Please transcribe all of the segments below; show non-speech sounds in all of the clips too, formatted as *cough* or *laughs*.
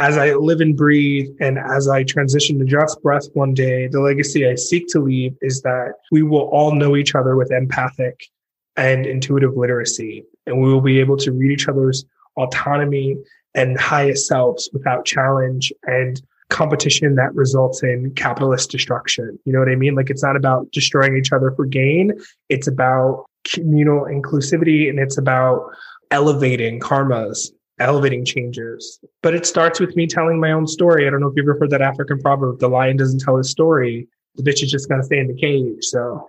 as I live and breathe and as I transition to just breath one day, the legacy I seek to leave is that we will all know each other with empathic and intuitive literacy. And we will be able to read each other's autonomy and highest selves without challenge and competition that results in capitalist destruction. You know what I mean? Like it's not about destroying each other for gain. It's about communal inclusivity and it's about elevating karmas elevating changes. But it starts with me telling my own story. I don't know if you've ever heard that African proverb, the lion doesn't tell his story. The bitch is just gonna stay in the cage. So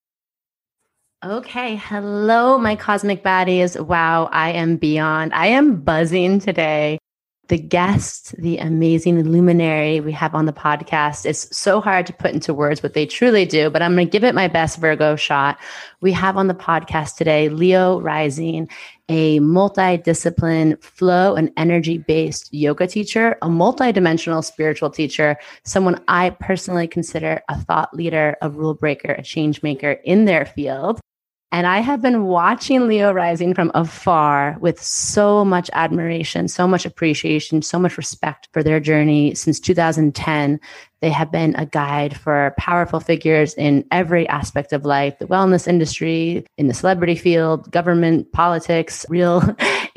Okay. Hello, my cosmic baddies. Wow. I am beyond. I am buzzing today. The guest, the amazing luminary we have on the podcast, it's so hard to put into words what they truly do, but I'm going to give it my best Virgo shot. We have on the podcast today Leo Rising, a multidiscipline flow and energy based yoga teacher, a multidimensional spiritual teacher, someone I personally consider a thought leader, a rule breaker, a change maker in their field. And I have been watching Leo Rising from afar with so much admiration, so much appreciation, so much respect for their journey since 2010. They have been a guide for powerful figures in every aspect of life the wellness industry, in the celebrity field, government, politics, *laughs* real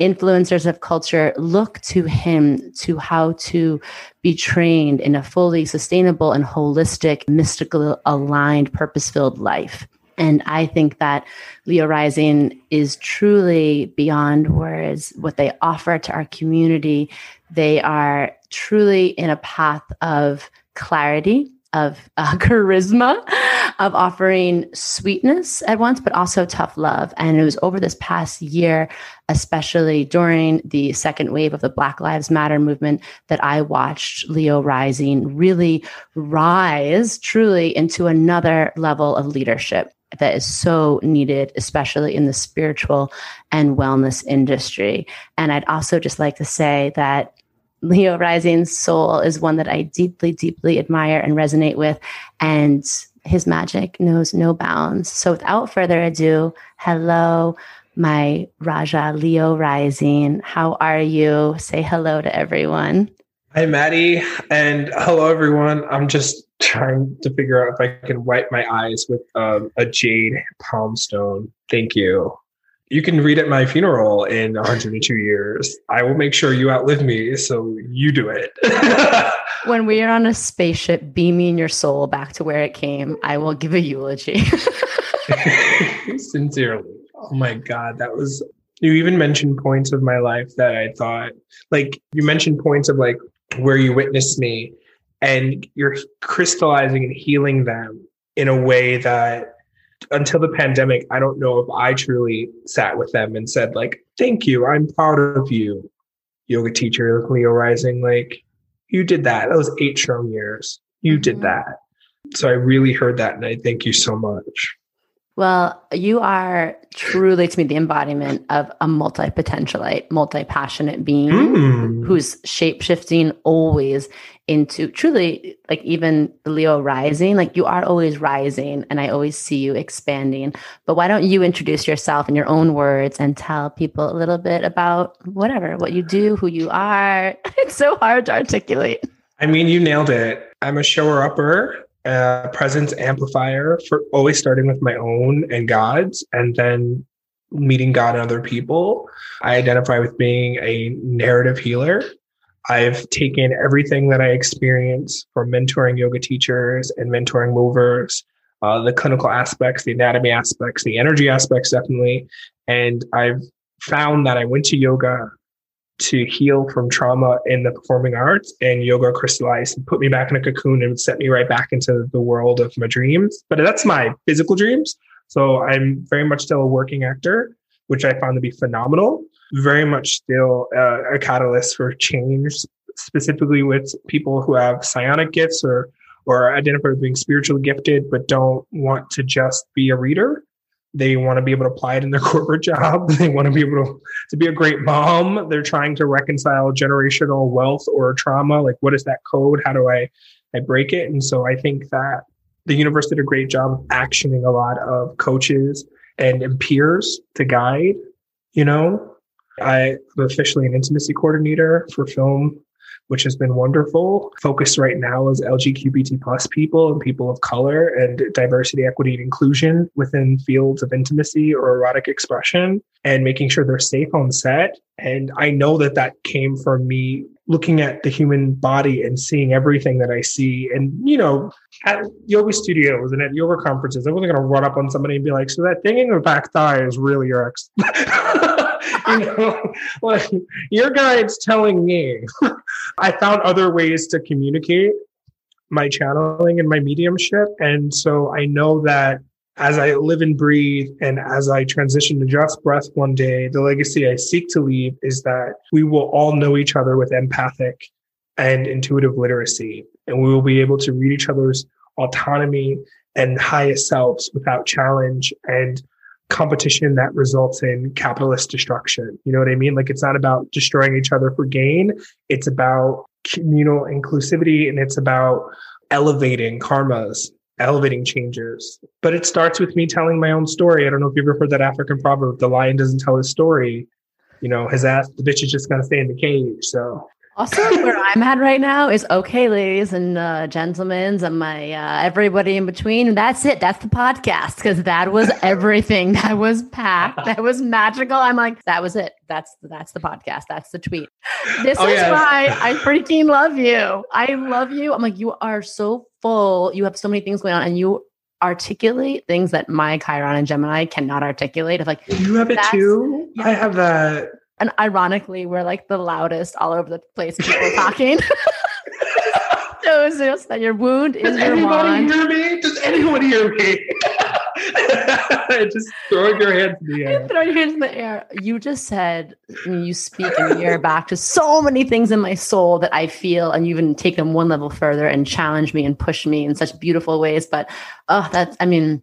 influencers of culture. Look to him to how to be trained in a fully sustainable and holistic, mystical, aligned, purpose filled life. And I think that Leo Rising is truly beyond words what they offer to our community. They are truly in a path of clarity, of uh, *laughs* charisma, of offering sweetness at once, but also tough love. And it was over this past year, especially during the second wave of the Black Lives Matter movement, that I watched Leo Rising really rise truly into another level of leadership that is so needed, especially in the spiritual and wellness industry. And I'd also just like to say that Leo Rising's soul is one that I deeply, deeply admire and resonate with. And his magic knows no bounds. So without further ado, hello, my Raja Leo Rising. How are you? Say hello to everyone. Hi, Madi, and hello, everyone. I'm just trying to figure out if I can wipe my eyes with um, a jade palm stone. Thank you. You can read at my funeral in 102 years. I will make sure you outlive me, so you do it. *laughs* when we are on a spaceship beaming your soul back to where it came, I will give a eulogy. *laughs* Sincerely. Oh my God, that was. You even mentioned points of my life that I thought, like, you mentioned points of like where you witnessed me and you're crystallizing and healing them in a way that until the pandemic i don't know if i truly sat with them and said like thank you i'm proud of you yoga teacher leo rising like you did that. That was eight strong years. You did mm-hmm. that. So i really heard that and i thank you so much well, you are truly to me the embodiment of a multi potentialite, multi passionate being mm. who's shape shifting always into truly like even Leo rising, like you are always rising and I always see you expanding. But why don't you introduce yourself in your own words and tell people a little bit about whatever, what you do, who you are? *laughs* It's so hard to articulate. I mean, you nailed it. I'm a shower upper uh, presence amplifier for always starting with my own and God's, and then meeting God and other people. I identify with being a narrative healer. I've taken everything that I experience from mentoring yoga teachers and mentoring movers, uh, the clinical aspects, the anatomy aspects, the energy aspects, definitely. And I've found that I went to yoga to heal from trauma in the performing arts and yoga crystallized and put me back in a cocoon and set me right back into the world of my dreams. But that's my physical dreams. So I'm very much still a working actor, which I found to be phenomenal. Very much still uh, a catalyst for change, specifically with people who have psionic gifts or or identify as being spiritually gifted but don't want to just be a reader they want to be able to apply it in their *laughs* corporate job. *laughs* They want to be able to, to be a great mom. They're trying to reconcile generational wealth or trauma. Like, what is that code? How do I, I break it? And so I think that the universe did a great job of actioning a lot of coaches and, and peers to guide. You know, I'm officially an intimacy coordinator for film which has been wonderful. Focus right now is LGBT plus people and people of color and diversity, equity, and inclusion within fields of intimacy or erotic expression and making sure they're safe on set. And I know that that came from me looking at the human body and seeing everything that I see. And, you know, at yoga studios and at yoga conferences, I wasn't going to run up on somebody and be like, so that thing in your back thigh is really your ex. *laughs* you know, *laughs* like your guide's telling me. *laughs* I found other ways to communicate my channeling and my mediumship. And so I know that as I live and breathe and as I transition to just breath one day, the legacy I seek to leave is that we will all know each other with empathic and intuitive literacy. And we will be able to read each other's autonomy and highest selves without challenge and competition that results in capitalist destruction. You know what I mean? Like it's not about destroying each other for gain. It's about communal inclusivity and it's about elevating karmas, elevating changes. But it starts with me telling my own story. I don't know if you've ever heard that African proverb, the lion doesn't tell his story. You know, his ass, the bitch is just gonna stay in the cage. So also, where I'm at right now is okay, ladies and uh, gentlemen, and my uh, everybody in between. And that's it. That's the podcast because that was everything. that was packed. That was magical. I'm like, that was it. That's that's the podcast. That's the tweet. This oh, is yes. why I freaking love you. I love you. I'm like, you are so full. You have so many things going on, and you articulate things that my Chiron and Gemini cannot articulate. Of like, you have it too. Yeah. I have that and ironically, we're like the loudest all over the place, people talking. *laughs* shows us that your wound is Does your anybody wand. hear me? Does anyone hear me? *laughs* just throw your hands in the air. Throw your hands in the air. You just said you speak and you're back to so many things in my soul that I feel, and you even take them one level further and challenge me and push me in such beautiful ways. But oh, that's I mean,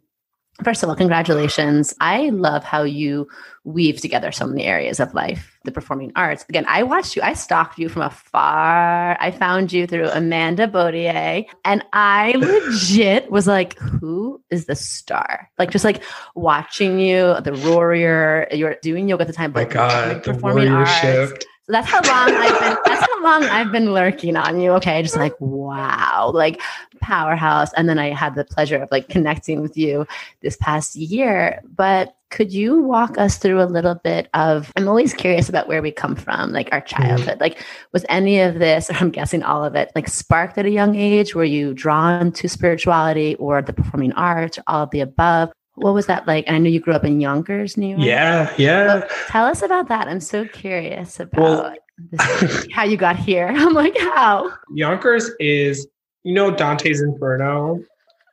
First of all, congratulations. I love how you weave together so many areas of life, the performing arts. Again, I watched you, I stalked you from afar. I found you through Amanda Baudier, and I *laughs* legit was like, who is the star? Like, just like watching you, the warrior, you're doing yoga at the time, but My God, the performing arts. Shift. That's how long I've been. That's how long I've been lurking on you. Okay, just like wow, like powerhouse. And then I had the pleasure of like connecting with you this past year. But could you walk us through a little bit of? I'm always curious about where we come from, like our mm-hmm. childhood. Like, was any of this, or I'm guessing all of it, like sparked at a young age? Were you drawn to spirituality or the performing arts, or all of the above? What was that like? I know you grew up in Yonkers, New York. Yeah, yeah. So tell us about that. I'm so curious about well, this, *laughs* how you got here. *laughs* I'm like, how? Yonkers is, you know, Dante's Inferno.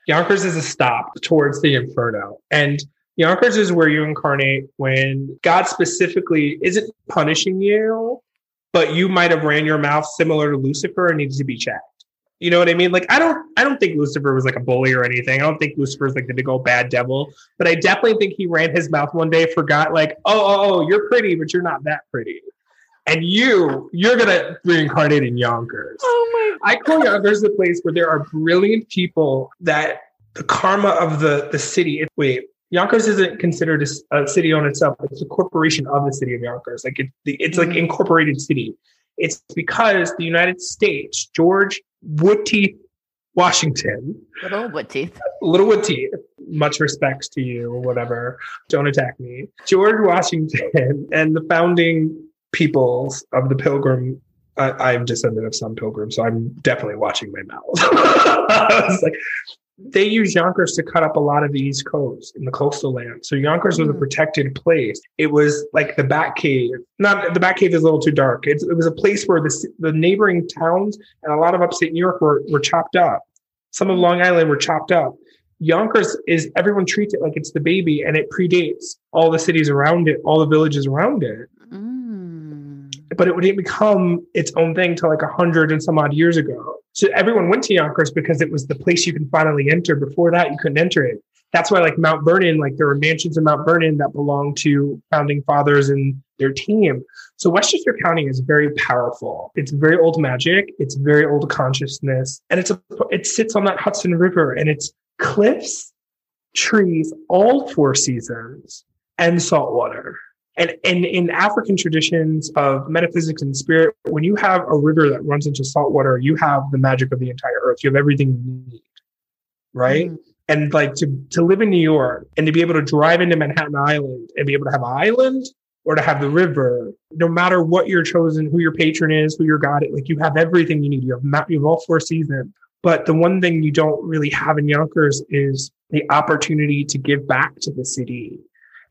Yonkers is a stop towards the Inferno, and Yonkers is where you incarnate when God specifically isn't punishing you, but you might have ran your mouth similar to Lucifer and needs to be checked. You know what I mean? Like I don't I don't think Lucifer was like a bully or anything. I don't think Lucifer's like the big old bad devil, but I definitely think he ran his mouth one day, forgot like, oh, oh, oh, you're pretty, but you're not that pretty. And you, you're gonna reincarnate in Yonkers. Oh my! I call Yonkers the place where there are brilliant people that the karma of the the city. Wait, Yonkers isn't considered a, a, city on itself. It's a corporation of the city of Yonkers. Like it, it's mm-hmm. like incorporated city. It's because the United States, George Woodteeth Washington. Little Wood Teeth. Little Wood Teeth. Much respects to you or whatever. Don't attack me. George Washington *laughs* and the founding peoples of the Pilgrim. I, I'm descendant of some pilgrim, so I'm definitely watching my mouth. *laughs* I was like, they used Yonkers to cut up a lot of the East Coast in the coastal land. So Yonkers was a Mm. protected place. It was like the Bat Cave. Not the Bat Cave is a little too dark. It's, it was a place where the, the neighboring towns and a lot of upstate New York were, were chopped up. Some of Long Island were chopped up. Yonkers is everyone treats it like it's the baby and it predates all the cities around it, all the villages around it. But it didn't become its own thing till like a hundred and some odd years ago. So everyone went to Yonkers because it was the place you can finally enter. Before that, you couldn't enter it. That's why, like Mount Vernon, like there were mansions in Mount Vernon that belonged to founding fathers and their team. So Westchester County is very powerful. It's very old magic. It's very old consciousness, and it's a it sits on that Hudson River, and it's cliffs, trees, all four seasons, and salt water. And, and in African traditions of metaphysics and spirit, when you have a river that runs into salt water, you have the magic of the entire earth. You have everything you need, right? Mm. And like to to live in New York and to be able to drive into Manhattan Island and be able to have an island or to have the river, no matter what you're chosen, who your patron is, who your god, is, like you have everything you need. You have ma- you have all four seasons. But the one thing you don't really have in Yonkers is the opportunity to give back to the city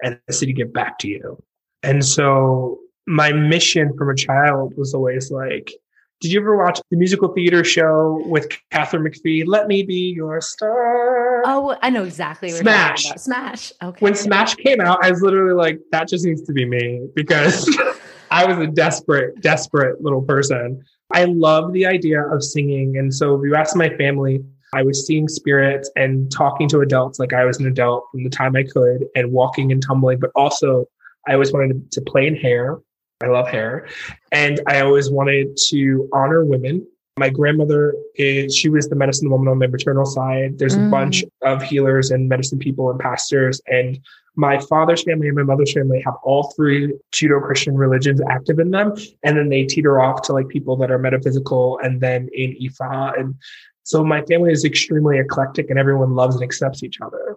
and the city give back to you. And so my mission from a child was always like, did you ever watch the musical theater show with Katharine McPhee? Let me be your star. Oh, I know exactly what you're Smash. about. Smash. Okay. When Smash came out, I was literally like, that just needs to be me because *laughs* I was a desperate, desperate little person. I love the idea of singing. And so if you ask my family, I was seeing spirits and talking to adults like I was an adult from the time I could and walking and tumbling, but also I always wanted to play in hair. I love hair. And I always wanted to honor women. My grandmother is, she was the medicine woman on my maternal side. There's a Mm. bunch of healers and medicine people and pastors. And my father's family and my mother's family have all three Judeo Christian religions active in them. And then they teeter off to like people that are metaphysical and then in Ifa. And so my family is extremely eclectic and everyone loves and accepts each other.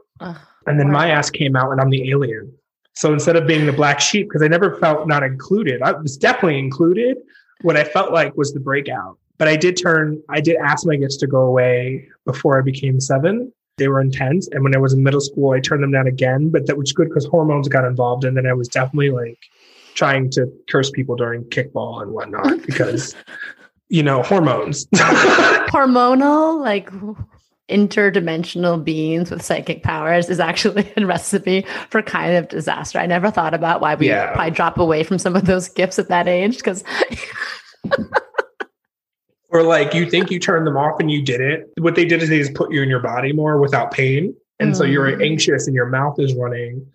And then my ass came out and I'm the alien. So instead of being the black sheep, because I never felt not included, I was definitely included. What I felt like was the breakout. But I did turn, I did ask my gifts to go away before I became seven. They were intense. And when I was in middle school, I turned them down again. But that was good because hormones got involved. And then I was definitely like trying to curse people during kickball and whatnot *laughs* because, you know, hormones. *laughs* Hormonal, like interdimensional beings with psychic powers is actually *laughs* a recipe for kind of disaster. I never thought about why we Yeah. probably drop away from some of those gifts at that age because *laughs* or like you think you turned them off and you didn't. What they did is they just put you in your body more without pain. And so you're Mm. anxious and your mouth is running.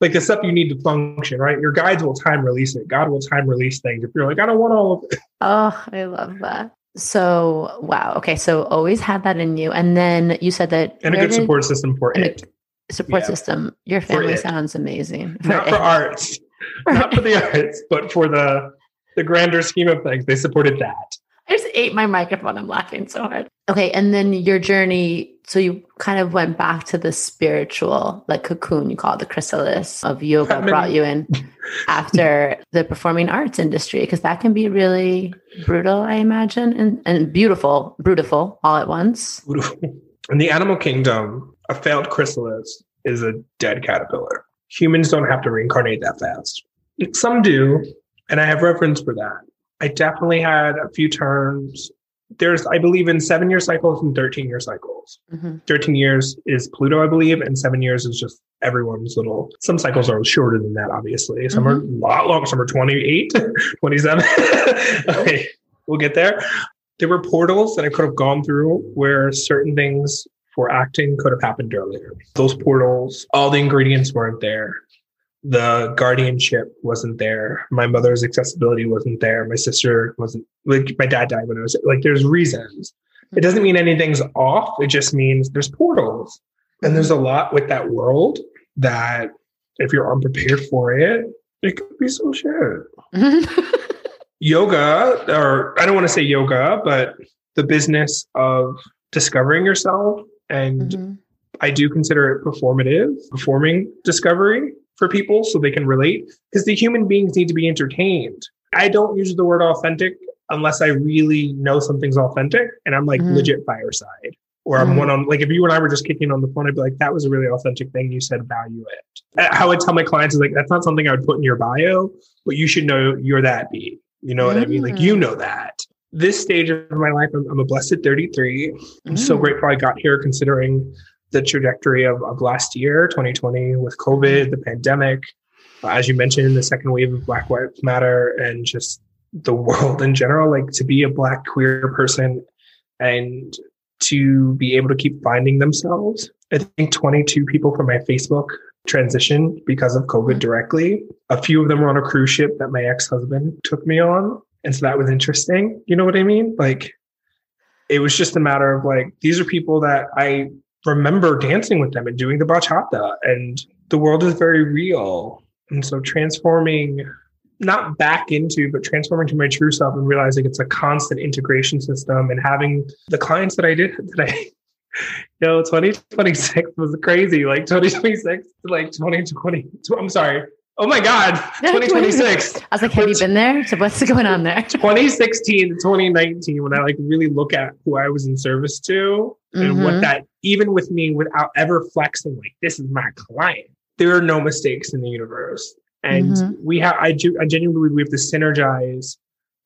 Like the stuff you need to function, right? Your guides will time release it. God will time release things. If you're like, I don't want all of it. Oh, I love that. So, wow. Okay. So, always had that in you. And then you said that. And a good did- support system for it. support Yeah. system. Your family sounds amazing. Not for it. arts. *laughs* Not for the arts, but for the the grander scheme of things. They supported that. I just ate my microphone. I'm laughing so hard. Okay. And then your journey. So, you kind of went back to the spiritual, like cocoon, you call it the chrysalis of yoga, mean- brought you in after *laughs* the performing arts industry, because that can be really brutal, I imagine, and, and beautiful, beautiful all at once. Beautiful. In the animal kingdom, a failed chrysalis is a dead caterpillar. Humans don't have to reincarnate that fast. Some do, and I have reference for that. I definitely had a few terms. There's, I believe, in seven year cycles and 13 year cycles. Mhm. 13 years is Pluto, I believe, and seven years is just everyone's little. Some cycles are shorter than that, obviously. Some are a lot longer, some are 28, *laughs* 27. *laughs* okay, we'll get there. There were portals that I could have gone through where certain things for acting could have happened earlier. Those portals, all the ingredients weren't there. The guardianship wasn't there. My mother's accessibility wasn't there. My sister wasn't like my dad died when I was like there's reasons. It doesn't mean anything's off. It just means there's portals. And there's a lot with that world that if you're unprepared for it, it could be so shit. *laughs* Yoga, or I don't want to say yoga, but the business of discovering yourself. And Mhm. I do consider it performative, performing discovery for people so they can relate because the human beings need to be entertained. I don't use the word authentic unless I really know something's authentic and I'm like Mhm. legit fireside. or I'm mm. one on like if you and I were just kicking on the phone, I'd be like, that was a really authentic thing you said, value it. How I tell my clients is like, that's not something I would put in your bio, but you should know you're that B. You know mm. what I mean? Like you mm. know that. This stage of my life, I'm, I'm a blessed 33. I'm mm. so grateful I got here considering the trajectory of, of last year, 2020, with COVID, the pandemic, uh, as you mentioned, the second wave of Black Lives Matter, and just the world in general. Like to be a Black queer person and to be able to keep finding themselves. I think 22 people from my Facebook transitioned because of COVID directly. A few of them were on a cruise ship that my ex husband took me on. And so that was interesting. You know what I mean? Like, it was just a matter of like, these are people that I remember dancing with them and doing the bachata, and the world is very real. And so transforming not back into, but transforming to my true self and realizing it's a constant integration system and having the clients that I did that I *laughs* you know 2026 was crazy. Like 2026 like 2020 i'm sorry. Oh my god *laughs* 2026 i was like have you been there? So what's going on there? *laughs* 2016 to 2019 when i like really look at who i was in service to and mm-hmm. what that even with me without ever flexing like this is my client there are no mistakes in the universe and mm-hmm. we have, I, do, I genuinely believe we have to synergize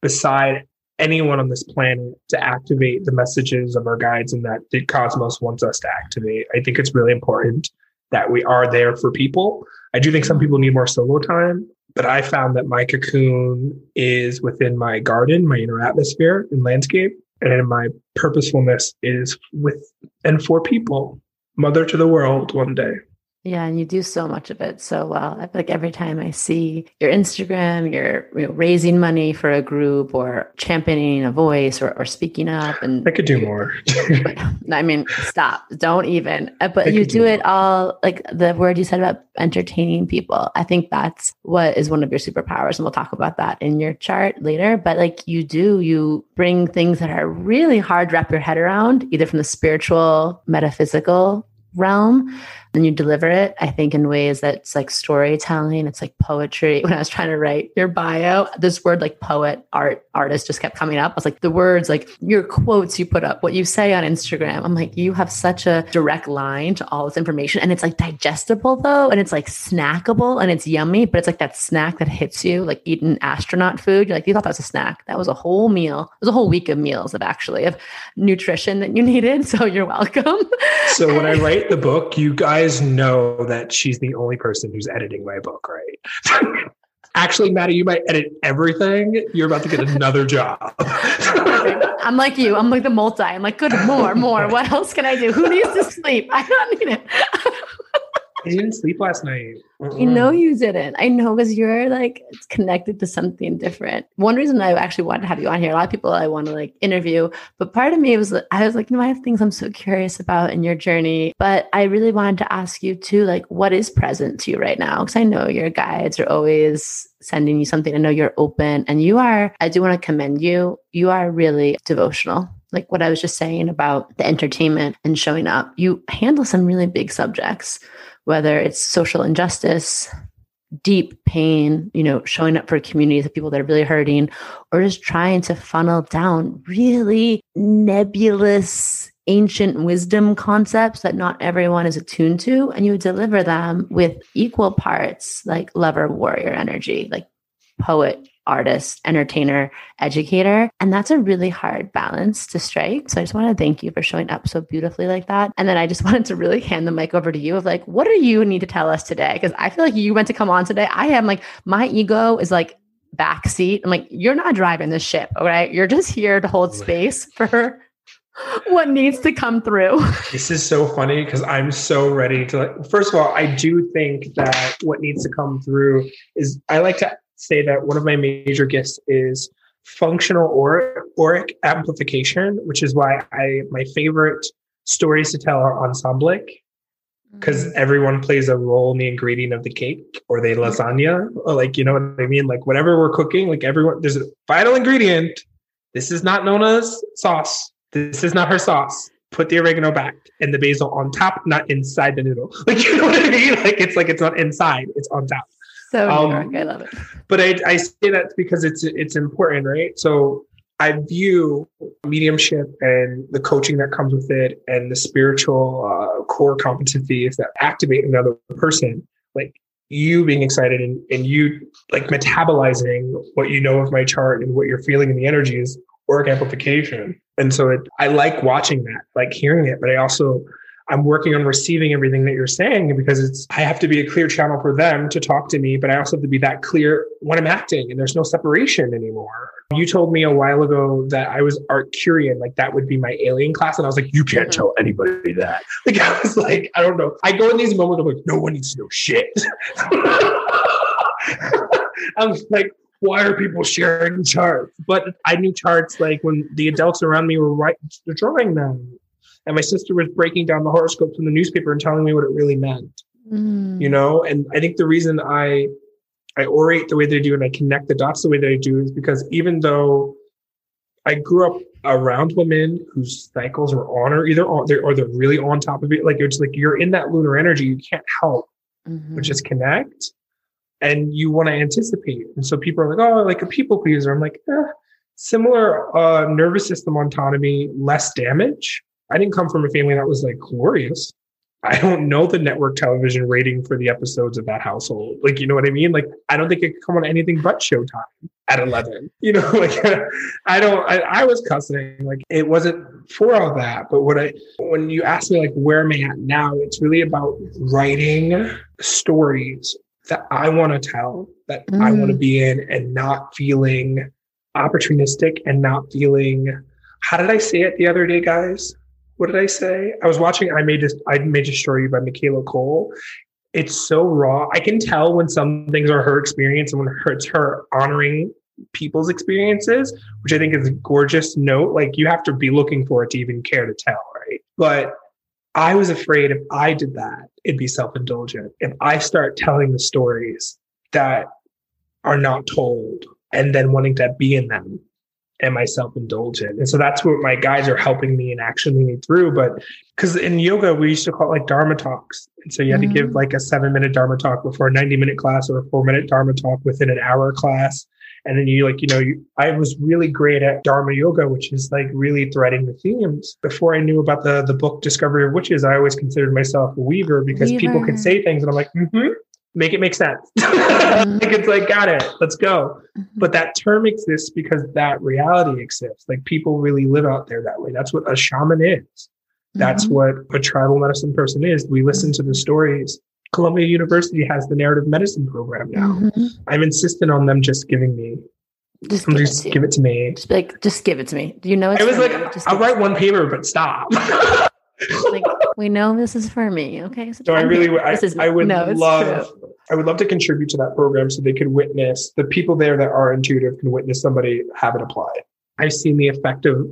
beside anyone on this planet to activate the messages of our guides and that the cosmos wants us to activate. I think it's really important that we are there for people. I do think some people need more solo time, but I found that my cocoon is within my garden, my inner atmosphere and landscape, and my purposefulness is with and for people, mother to the world one day. Yeah, and you do so much of it so well. I feel like every time I see your Instagram, you're you know, raising money for a group or championing a voice or, or speaking up. And I could do more. *laughs* I mean, stop! Don't even. Uh, but you do, do it all like the word you said about entertaining people. I think that's what is one of your superpowers, and we'll talk about that in your chart later. But like you do, you bring things that are really hard to wrap your head around, either from the spiritual, metaphysical realm and you deliver it i think in ways that's like storytelling. It's like poetry. *laughs* When i was trying to write your bio this word like poet art artist just kept coming up. I was like the words like your quotes you put up what you say on instagram. I'm like you have such a direct line to all this information. And it's like digestible though and it's like snackable and it's yummy but it's like that snack that hits you like eating astronaut food. You're like you thought that was a snack. That was a whole meal. It was a whole week of meals of actually of nutrition that you needed. *laughs* So you're welcome. So when i *laughs* write the book you guys guys know that she's the only person who's editing my book, right? *laughs* Actually, Madi, you might edit everything. You're about to get another job. *laughs* I'm like you. I'm like the multi. I'm like, good, more, more. *laughs* What else can I do? Who needs to sleep? I don't need it. I didn't sleep last night. Mm-mm. You know you didn't. I know because you're like it's connected to something different. One reason I actually wanted to have you on here, a lot of people I want to like interview, but part of me was I was like, you know, I have things I'm so curious about in your journey. But I really wanted to ask you too, like, what is present to you right now? Because I know your guides are always sending you something. I know you're open and you are, I do want to commend you. You are really devotional like what I was just saying about the entertainment and showing up, you handle some really big subjects whether it's social injustice, deep pain, you know, showing up for communities of people that are really hurting, or just trying to funnel down really nebulous ancient wisdom concepts that not everyone is attuned to and you deliver them with equal parts like lover warrior energy like poet artist, entertainer, educator. And that's a really hard balance to strike. So I just want to thank you for showing up so beautifully like that. And then I just *laughs* wanted to really hand the mic over to you of like, what do you need to tell us today? Because I feel like you went to come on today. I am like, my ego is like backseat. I'm like, you're not driving this ship, all right? You're just here to hold space for *laughs* what needs to come through. *laughs* This is so funny because I'm so ready to like first of all, I do think that what needs to come through is I like to say that one of my major gifts is functional or auric amplification, which is why I my favorite stories to tell are ensemblic because mm-hmm. everyone plays a role in the ingredient of the cake or the lasagna or like you know what i mean? Like whatever we're cooking like everyone there's a vital ingredient. This is not known as sauce. This is not her sauce. Put the oregano back and the basil on top not inside the noodle. *laughs* Like you know what i mean? Like it's like it's not inside it's on top so um, I love it. But I, I say that because it's it's important, right? So I view mediumship and the coaching that comes with it and the spiritual uh, core competencies that activate another person, like you being excited and, and you like metabolizing what you know of my chart and what you're feeling in the energy is work amplification. And so it, I like watching that, like hearing it, but I also I'm working on receiving everything that you're saying because it's I have to be a clear channel for them to talk to me, but I also have to be that clear when I'm acting and there's no separation anymore. You told me a while ago that I was Arcturian, like that would be my alien class. And I was like, you can't mm-hmm. tell anybody that. *laughs* Like I was like, I don't know. I go in these moments, I'm like, no one needs to know shit. *laughs* I was like, why are people sharing charts? But I knew charts like when the adults around me were right drawing them and my sister was breaking down the horoscopes in the newspaper and telling me what it really meant mm. you know and i think the reason i i orate the way that i do and i connect the dots the way that i do is because even though i grew up around women whose cycles are on or either on they're, or they're really on top of it like it's like you're in that lunar energy you can't help mm-hmm. but just connect and you want to anticipate and so people are like oh like a people pleaser i'm like eh, similar uh, nervous system autonomy less damage I didn't come from a family that was like glorious. I don't know the network television rating for the episodes of that household. Like, you know what I mean? Like, I don't think it could come on anything but Showtime at 11. *laughs* You know, like, *laughs* I don't, I, I, was cussing. Like, it wasn't for all that. But what I, when you ask me, like, where am I at now, it's really about writing stories that I want to tell, that mm. I want to be in, and not feeling opportunistic and not feeling, how did I say it the other day, guys? What did I say? I was watching I May Just I May Destroy You by Michaela Coel. It's so raw. I can tell when some things are her experience and when it's her honoring people's experiences, which I think is a gorgeous note. Like you have to be looking for it to even care to tell, right? But I was afraid if I did that, it'd be self indulgent. If I start telling the stories that are not told and then wanting to be in them, am I self indulgent? And so that's what my guys are helping me and actually me through. But because in yoga, we used to call it like Dharma talks. And so you had mm-hmm. to give mm. like a seven minute Dharma talk before a 90 minute class or a four minute Dharma talk within an hour class. And then you like, you know, you, I was really great at Dharma yoga, which is like really threading the themes. Before I knew about the the book Discovery of Witches, I always considered myself a weaver because weaver. people could say things and I'm like, mm-hmm, make it make sense. *laughs* Mm-hmm. like it's like, got it, let's go. Mm-hmm. But that term exists because that reality exists. Like people really live out there that way. That's what a shaman is. That's mm-hmm. what a tribal medicine person is. We listen to the stories. Columbia University has the narrative medicine program now. Mm-hmm. I'm insistent on them just giving me just, give, just it give it to me. Just like, just give it to me. Do you know? It's I was like, I'll write one paper, but stop. *laughs* like we know this is for me. Okay. So, I really, I, is, I would no, love, true. I would love to contribute to that program so they could witness the people there that are intuitive can witness somebody have it applied. I've seen the effect of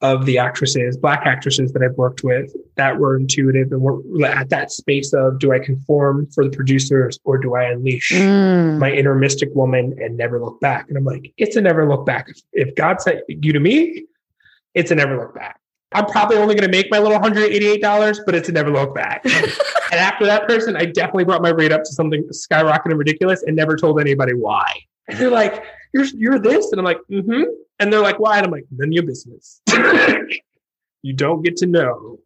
of the actresses, black actresses that I've worked with that were intuitive and were at that space of do I conform for the producers or do I unleash mm. my inner mystic woman and never look back? And I'm like, it's a never look back. If God sent you to me, it's a never look back. I'm probably only going to make my little $188, but it's a never look back. *laughs* and after that person, I definitely brought my rate up to something skyrocketing ridiculous and never told anybody why. And they're like, you're, you're this. And I'm like, mm-hmm. And they're like, why? And I'm like, none of your business. *laughs* you don't get to know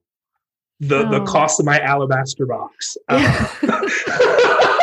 the, oh. the cost of my alabaster box. Uh, *laughs*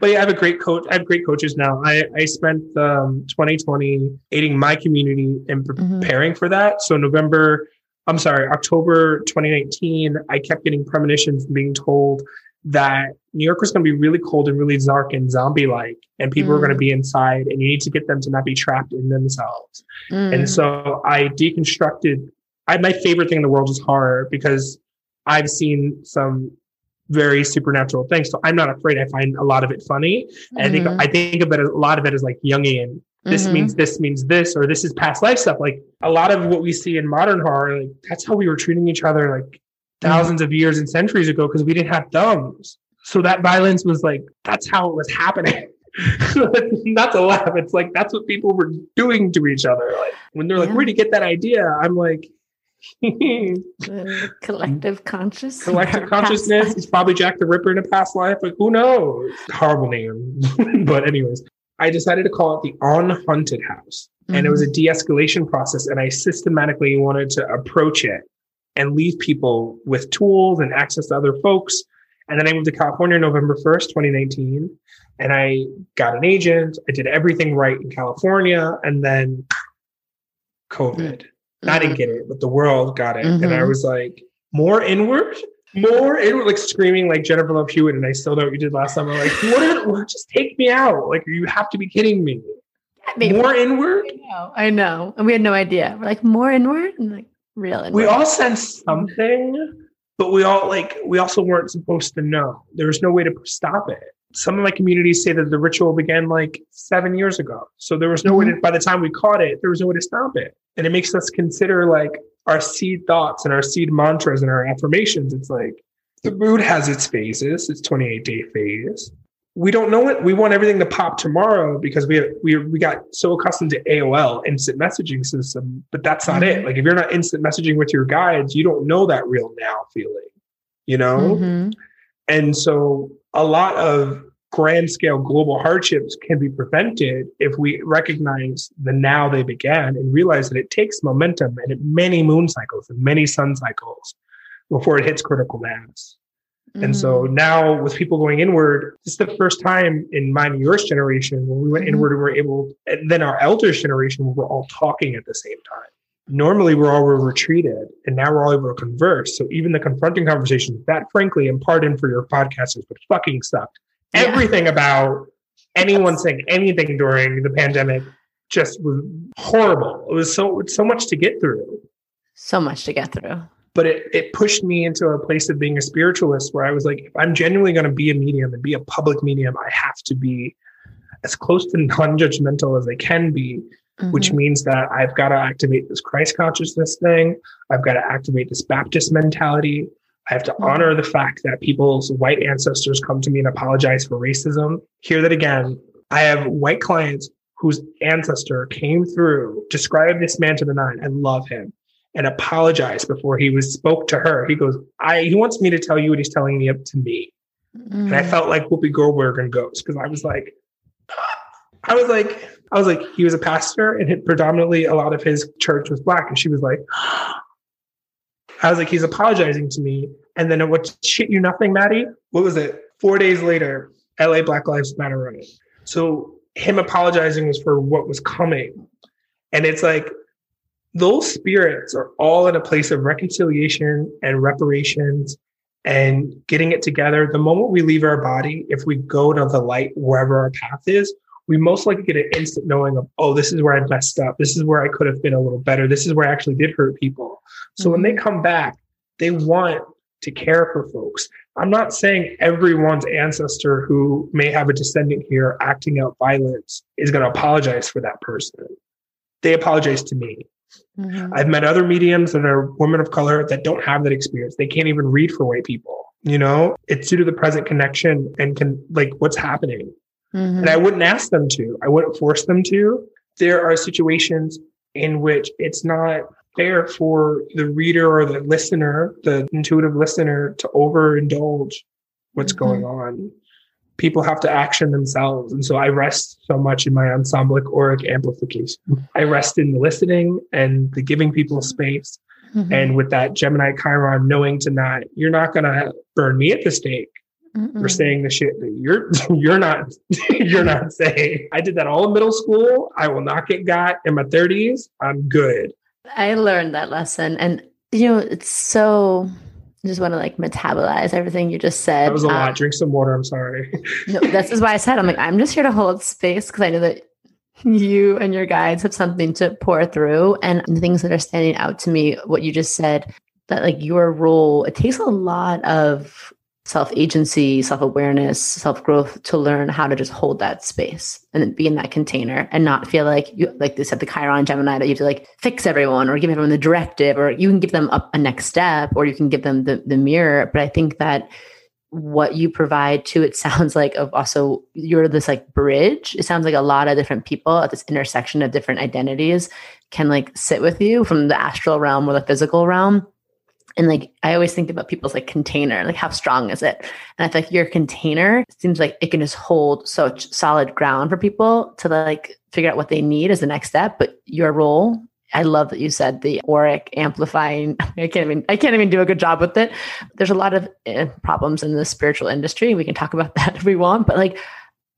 but yeah, I have a great coach. I have great coaches now. I, I spent um, 2020 aiding my community and mm-hmm. preparing mm-hmm. for that. So November, I'm sorry, October 2019, I kept getting premonitions and being told that New York was going to be really cold and really dark and zombie like, and people mm. were going to be inside, and you need to get them to not be trapped in themselves. Mm. And so I deconstructed. I, my favorite thing in the world is horror because I've seen some very supernatural things. So I'm not afraid. I find a lot of it funny. And mm-hmm. I think. I think it a lot of it as like Jungian. This mm-hmm. means this means this, or this is past life stuff. Like a lot of what we see in modern horror, like that's how we were treating each other like 1000s mm-hmm. of years and centuries ago because we didn't have thumbs. So that violence was like that's how it was happening. *laughs* not to laugh. It's like that's what people were doing to each other. Like when they're like, yeah. "Where do you get that idea?" I'm like, *laughs* collective consciousness. Collective *laughs* consciousness. He's probably Jack the Ripper in a past life. Like, who knows? Horrible name. *laughs* but, anyways, I decided to call it the On Haunted House mm-hmm. and it was a de-escalation process and i systematically wanted to approach it and leave people with tools and access to other folks and then i moved to california november 1st 2019 and i got an agent i did everything right in california and then covid mm-hmm. I didn't get it but the world got it mm-hmm. and i mm-hmm. was like more inward more inward, like screaming like Jennifer Love Hewitt, and I still know what you did last summer. Like, *laughs* what? Are, just take me out! Like, you have to be kidding me. Maybe. More inward. I know. I know, and we had no idea. We're like more inward, and like real. Inward. We all sensed something, but we all like we also weren't supposed to know. There was no way to stop it. Some of my communities say that the ritual began like seven years ago, so there was no mm-hmm. way to. By the time we caught it, there was no way to stop it, and it makes us consider like our seed thoughts and our seed mantras and our affirmations. It's like the mood has its phases, its 28 day phase. We don't know it. We want everything to pop tomorrow because we we we got so accustomed to AOL instant messaging system, but that's not mm-hmm. it. Like if you're not instant messaging with your guides, you don't know that real now feeling, you know? Mm-hmm. And so a lot of grand scale global hardships can be prevented if we recognize the now they began and realize that it takes momentum and many moon cycles and many sun cycles before it hits critical mass. Mm-hmm. And so mm. now with people going inward, this is the first time in mine and yours generation when we went mm-hmm. inward and we're able, and then our elders generation, we we're all talking at the same time. Normally we're all retreated and now we're all able to converse. So even the confronting conversations that frankly, and pardon for your podcasters, but fucking sucked everything about anyone saying anything during the pandemic just was horrible. It was so so much to get through. So much to get through. But it, it pushed me into a place of being a spiritualist where I was like, if I'm genuinely going to be a medium and be a public medium, I have to be as close to non-judgmental as I can be, mm-hmm. which means that I've got to activate this Christ consciousness thing. I've got to activate this Baptist mentality. I have to mm-hmm. honor the fact that people's white ancestors come to me and apologize for racism. Hear that again. I have white clients whose ancestor came through, described this man to the nine. I love him and apologized before he was spoke to her. He goes, I he wants me to tell you what he's telling me up to me. Mm. And I mm. felt like Whoopi Goldberg and Ghost because I was like, *gasps* I was like, I was like, he was a pastor and predominantly a lot of his church was black. And she was like, *gasps* I was like, he's apologizing to me. And then what shit you nothing, Madi? What was it? Four days later, LA Black Lives Matter running. So him apologizing was for what was coming. And it's like those spirits are all in a place of reconciliation and reparations and getting it together. The moment we leave our body, if we go to the light wherever our path is, we most likely get an instant knowing of, oh, this is where I messed up. This is where I could have been a little better. This is where I actually did hurt people. So mm-hmm. when they mm-hmm. come back, they want to care for folks. I'm not saying everyone's ancestor who may have a descendant here acting out violence is going to apologize for that person. They apologize to me. Mm-hmm. I've met other mediums that are women of color that don't have that experience. They can't even read for white people. You know, it's due to the present connection and can like what's happening. Mm-hmm. And I wouldn't ask them to. I wouldn't force them to. There are situations in which it's not fair for the reader or the listener, the intuitive listener, to overindulge what's mm-hmm. going on. People have to action themselves. And so I rest so much in my ensemblic auric amplification. I rest in the listening and the giving people space. Mm-hmm. And with that Gemini Chiron, knowing to not, you're not going to burn me at the stake. Mm-mm. for saying the shit that you're *laughs* you're not *laughs* you're not saying. I did that all in middle school. I will not get got in my 30s. I'm good. I learned that lesson. And, you know, it's so, I just want to like metabolize everything you just said. That was a um, lot. Drink some water. I'm sorry. no, this is why I said, I'm like, I'm just here to hold space because I know that you and your guides have something to pour through. And the things that are standing out to me, what you just said, that like your role, it takes a lot of self agency, self awareness, self growth to learn how to just hold that space and be in that container and not feel like you, like they said, the Chiron Gemini that you have to like fix everyone or give everyone the directive, or you can give them up a next step or you can give them the, the mirror. But I think that what you provide to it *laughs* sounds like of also you're this like bridge. It sounds like a lot of different people at this intersection of different identities can like sit with you from the astral realm or the physical realm and like I always think about people's like container, like how strong is it? And I feel like your container seems like it can just hold such solid ground for people to like figure out what they need as the next step. But your role, I love that you said the auric amplifying. *laughs* I can't even I can't even do a good job with it. There's a lot of eh, problems in the spiritual industry. We can talk about *laughs* that if we want, but like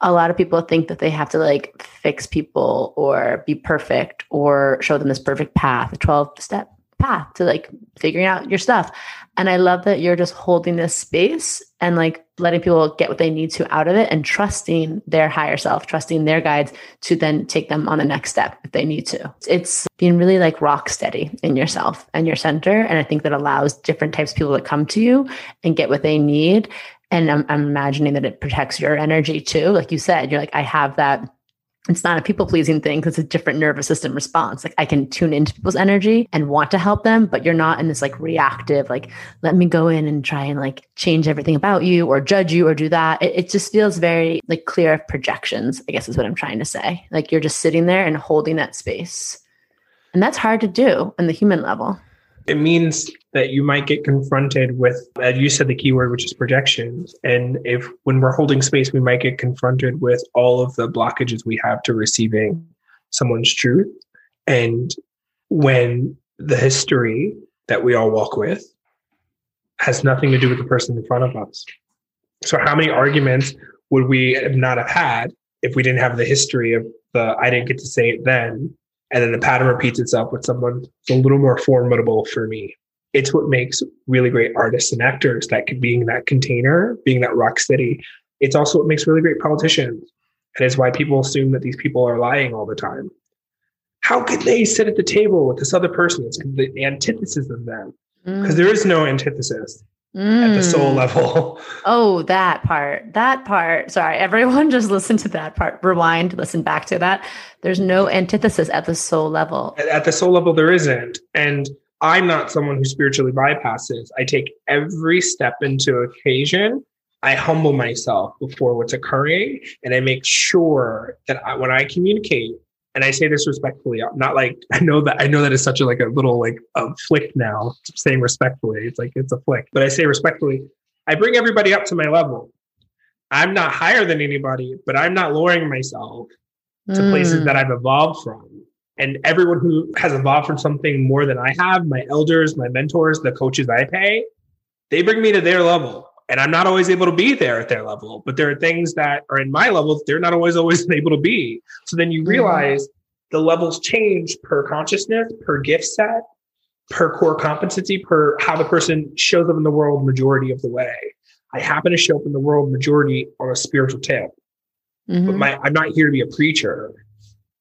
a lot of people think that they have to like fix people or be perfect or show them this perfect path, a 12 step path to like figuring out your stuff. And I love that you're just holding this space and like letting people get what they need to out of it and trusting their higher self, trusting their guides to then take them on the next step if they need to. It's being really like rock steady in yourself and your center. And I think that allows different types of people to come to you and get what they need. And I'm, I'm imagining that it protects your energy too. Like you said, you're like, I have that it's not a people pleasing thing because it's a different nervous system response. Like I can tune into people's energy and want to help them, but you're not in this like reactive, like, let me go in and try and like change everything about you or judge you or do that. It, it just feels very like clear projections, I guess is what I'm trying to say. Like you're just sitting there and holding that space. And that's hard to do on the human level. It means that you might get confronted with, as you said, the keyword, which is projections. And if when we're holding space, we might get confronted with all of the blockages we have to receiving someone's truth. And when the history that we all walk with has nothing to do with the person in front of us. So, how many arguments would we not have had if we didn't have the history of the I didn't get to say it then? And then the pattern repeats itself with someone a little more formidable for me it's what makes really great artists and actors that could being that container, being that rock city. It's also what makes really great politicians. And it's why people assume that these people are lying all the time. How could they sit at the table with this other person? It's the antithesis of them. Because mm. there is no antithesis mm. at the soul mm. level. Oh, that part. That part. Sorry, everyone *laughs* just listen to that part. Rewind, listen back to that. There's no antithesis at the soul level. At the soul level, there isn't. And I'm not someone who spiritually bypasses. I take every step into occasion. I humble myself before what's occurring, and I make sure that I, when I communicate, and I say this respectfully, not like *laughs* I know that I know that is such a like a little like a flick now. Saying respectfully, it's like it's a flick, but I say respectfully. I bring everybody up to my level. I'm not higher than anybody, but I'm not lowering myself to mm. places that I've evolved from and everyone who has evolved from something more than I have, my elders, my mentors, the coaches I pay, they bring me to their level. And I'm not always able to be there at their level, but there are things that are in my levels, they're not always always *laughs* able to be. So then you mm-hmm. realize the levels change per consciousness, per gift set, per core competency, per how the person shows up in the world majority of the way. I happen to show up in the world majority on a spiritual tip. Mm-hmm. But my I'm not here to be a preacher.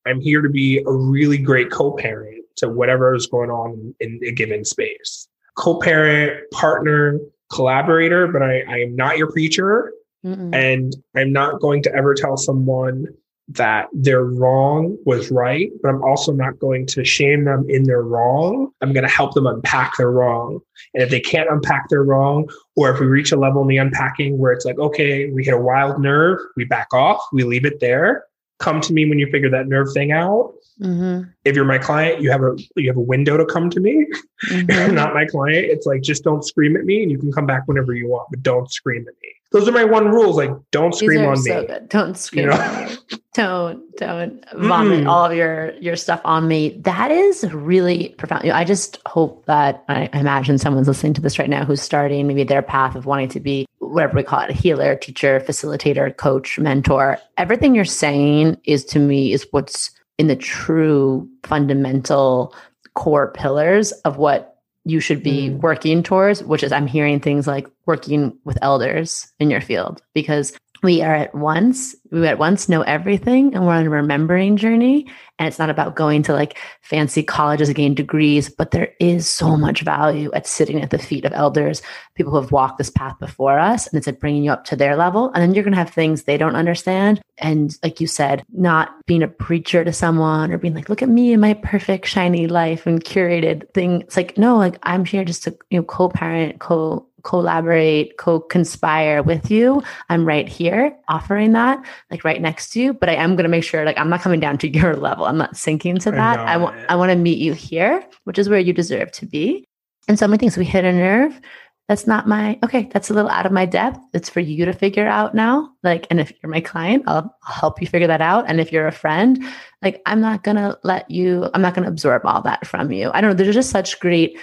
I'm here to be a really great co-parent to whatever is going on in a given space. Co-parent, partner, collaborator, but I, I am not your preacher. Mm-mm. And I'm not going to ever tell someone that their wrong was right, but I'm also not going to shame them in their wrong. I'm going to help them unpack their wrong. And if they can't unpack their wrong, or if we reach a level in the unpacking where it's like, okay, we hit a wild nerve, we back off, we leave it there come to me when you figure that nerve thing out. Mm-hmm. If you're my client, you have a you have a window to come to me. Mm-hmm. If *laughs* you're not my client, it's like just don't scream at me, and you can come back whenever you want, but don't scream at me. Those are my one rules. Like don't scream on so me. Good. Don't scream. You know? *laughs* don't don't vomit mm. all of your your stuff on me. That is really profound. I just hope that I imagine someone's listening to this right now who's starting maybe their path of wanting to be whatever we call it, a healer, teacher, facilitator, coach, mentor. Everything you're saying is to me is what's in the true fundamental core pillars of what you should be mm. working towards, which is I'm hearing things like working with elders in your field because we are at once we at once know everything and we're on a remembering journey. And it's not about going to like fancy colleges and gain degrees but there is so much value at sitting at the feet of elders people who have walked this path before us and it's like bringing you up to their level. And then you're going to have things they don't understand. And like you said not being a preacher to someone or being like look at me and my perfect shiny life and curated thing. It's like no like i'm here just to you know co-parent co collaborate, co conspire with you. I'm right here offering that, like right next to you. But I am going to make sure, like, I'm not coming down to *laughs* your level. I'm not sinking to that. I, I want, I want to meet you here, which is where you deserve to be. And so many things. We hit a nerve. That's not my okay. That's a little out of my depth. It's for you to figure out now. Like, and if you're my client, I'll, I'll help you figure that out. And if you're a friend, like, I'm not gonna let you. I'm not gonna absorb all that from you. I don't know. There's just such great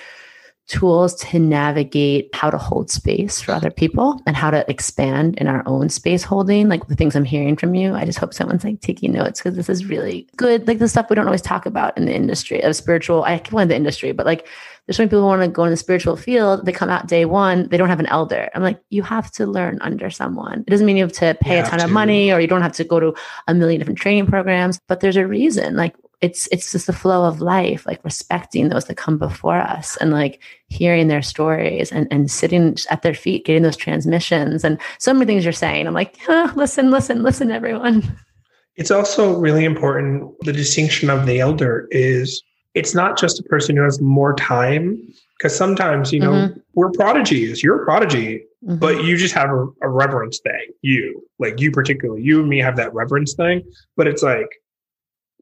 tools to navigate how to hold space for other people and how to expand in our own space holding. Like the things I'm hearing from you, I just hope someone's like taking notes because this is really good. Like the stuff we don't always talk about in the industry of spiritual. I can in the industry, but like there's so many people who want to go in the spiritual field. They come out day one, they don't have an elder. I'm like, you have to learn under someone. It doesn't mean you have to pay you a ton of money or you don't have to go to a million different training programs, but there's a reason. Like it's it's just the flow of life like respecting those that come before us and like hearing their stories and and sitting at their feet getting those transmissions and so many things you're saying i'm like oh, listen listen listen everyone it's also really important the distinction of the elder is it's not just a person who has more time because sometimes you know mm-hmm. we're prodigies you're a prodigy mm-hmm. but you just have a, a reverence thing you like you particularly you and me have that reverence thing but it's like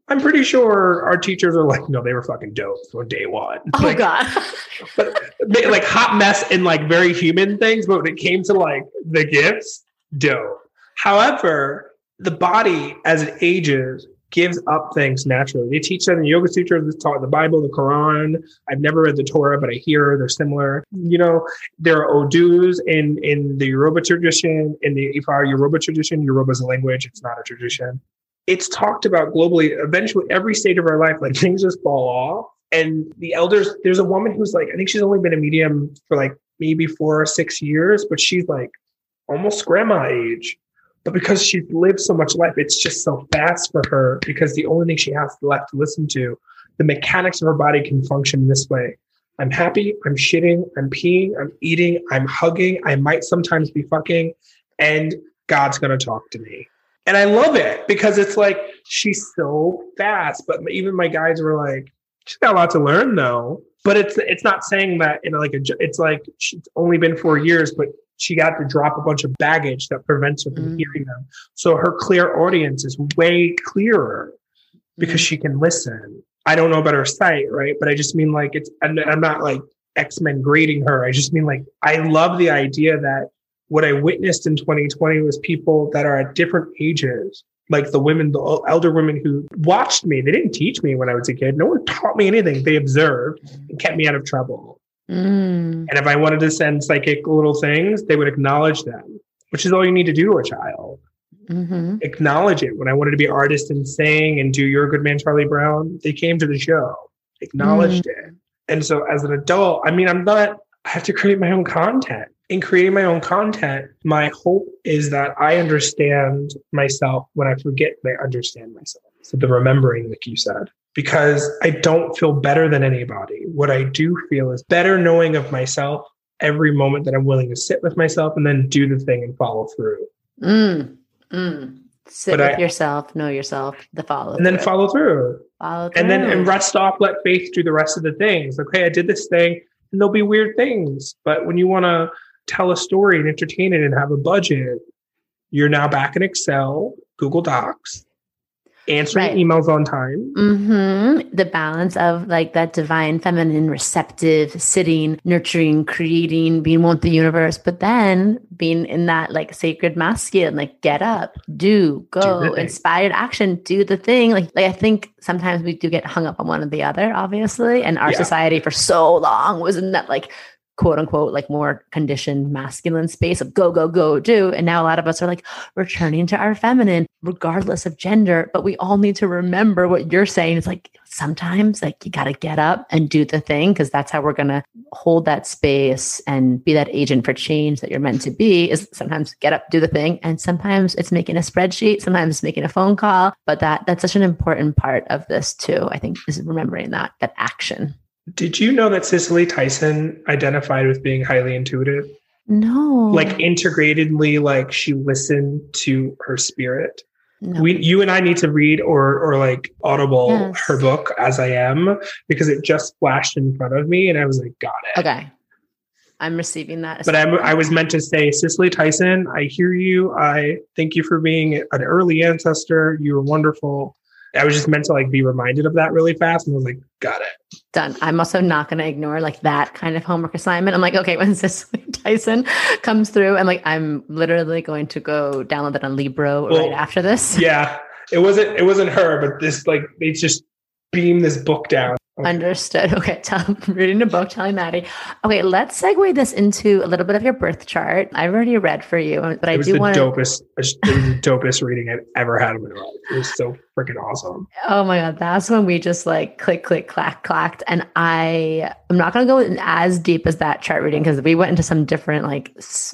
I'm pretty sure our teachers are like, no, they were fucking dope on day one. Oh like, god, *laughs* but like hot mess and like very human things. But when it came to like the gifts, dope. However, the body as it ages gives up things naturally. They teach that in the Yoga Sutra, they taught the Bible, the Quran. I've never read the Torah, but I hear they're similar. You know, there are odus in in the Yoruba tradition. In the Ifá Yoruba tradition, Yoruba is a language; it's not a tradition it's talked about globally. Eventually, every stage of our life, like *laughs* things just fall off. And the elders, there's a woman who's like, I think she's only been a medium for like maybe four or six years, but she's like almost grandma age. But because she's lived so much life, it's just so fast for her because the only thing she has left to listen to, the mechanics of her body can function this way. I'm happy, I'm shitting, I'm peeing, I'm eating, I'm hugging, I might sometimes be fucking, and God's gonna talk to me and I love it because it's like she's so fast. But even my guys were like, she's got a lot to learn though. But it's it's not saying that in like a it's like she's only been four years, but she got to drop a bunch of baggage that prevents her from mm. hearing them. So her clairaudience is way clearer because mm. she can listen. I don't know about her sight, right? But I just mean like it's. I'm, I'm not like X Men grading her. I just mean like I love the idea that what I witnessed in 2020 was people that are at different ages, like the women, the elder women who watched me. They didn't teach me when I was a kid. No one taught me anything. They observed and kept me out of trouble. Mm. And if I wanted to send psychic little things, they would acknowledge them, which is all you need to do to a child. Mm-hmm. Acknowledge it. When I wanted to be artist and sing and do You're a Good Man, Charlie Brown, they came to the show, acknowledged mm. it. And so as an adult, I mean, I'm not, I have to create my own content in creating my own content, my hope is that I understand myself when I forget I understand myself. So the remembering, like you said, because I don't feel better than anybody. What I do feel is better knowing of myself every moment that I'm willing to sit with myself and then do the thing and follow through. Mm, mm. Sit but with I, yourself, know yourself, the follow, and then follow through. Follow through. And then and rest off, let faith do the rest of the things. Okay, I did this thing, and there'll be weird things. But when you want to tell a story and entertain it and have a budget, you're now back in Excel, Google Docs, answering right. emails on time. Mm-hmm. The balance of like that divine feminine, receptive, sitting, nurturing, creating, being one with the universe, but then being in that like sacred masculine, like get up, do, go, do inspired action, do the thing. Like, like I think sometimes we do get hung up on one or the other, obviously. And our yeah. society for so long was in that like quote unquote like more conditioned masculine space of go go go do. And now a lot of us are like returning to our feminine regardless of gender. But we all need to remember what you're saying. It's like sometimes like you got to get up and do the thing because that's how we're going to hold that space and be that agent for change that you're meant to be is sometimes get up do the thing. And sometimes it's making a spreadsheet. Sometimes making a phone call. But that that's such an important part of this too. I think is remembering that that action did you know that Cicely Tyson identified with being highly intuitive? No. Like integratedly, like she listened to her spirit. No. We, you and I need to read or or like audible yes. her book as I am because it just flashed in front of me and I was like, got it. Okay. I'm receiving that. But I'm, I was meant to say, Cicely Tyson, I hear you. I thank you for being an early ancestor. You were wonderful I was just meant to like be reminded of that really fast and I was like, got it. Done. I'm also not going to ignore like that kind of homework assignment. I'm like, okay, when *laughs* Cicely Tyson comes through, I'm like, I'm literally going to go download it on Libro well, right after this. Yeah. It wasn't, it wasn't her, but this like, they just beam this book down. Okay. Understood. *laughs* Okay, tell, *laughs* reading a book, telling Madi. Okay, let's segue this into a little bit of your birth chart. I've already read for you, but I do want to. Dopest, it was the dopest reading I've ever had in my life. It was so freaking awesome. Oh my god, that's when we just like click, click, clack, clacked, and I I'm not going to go as deep as that chart reading because we went into some different like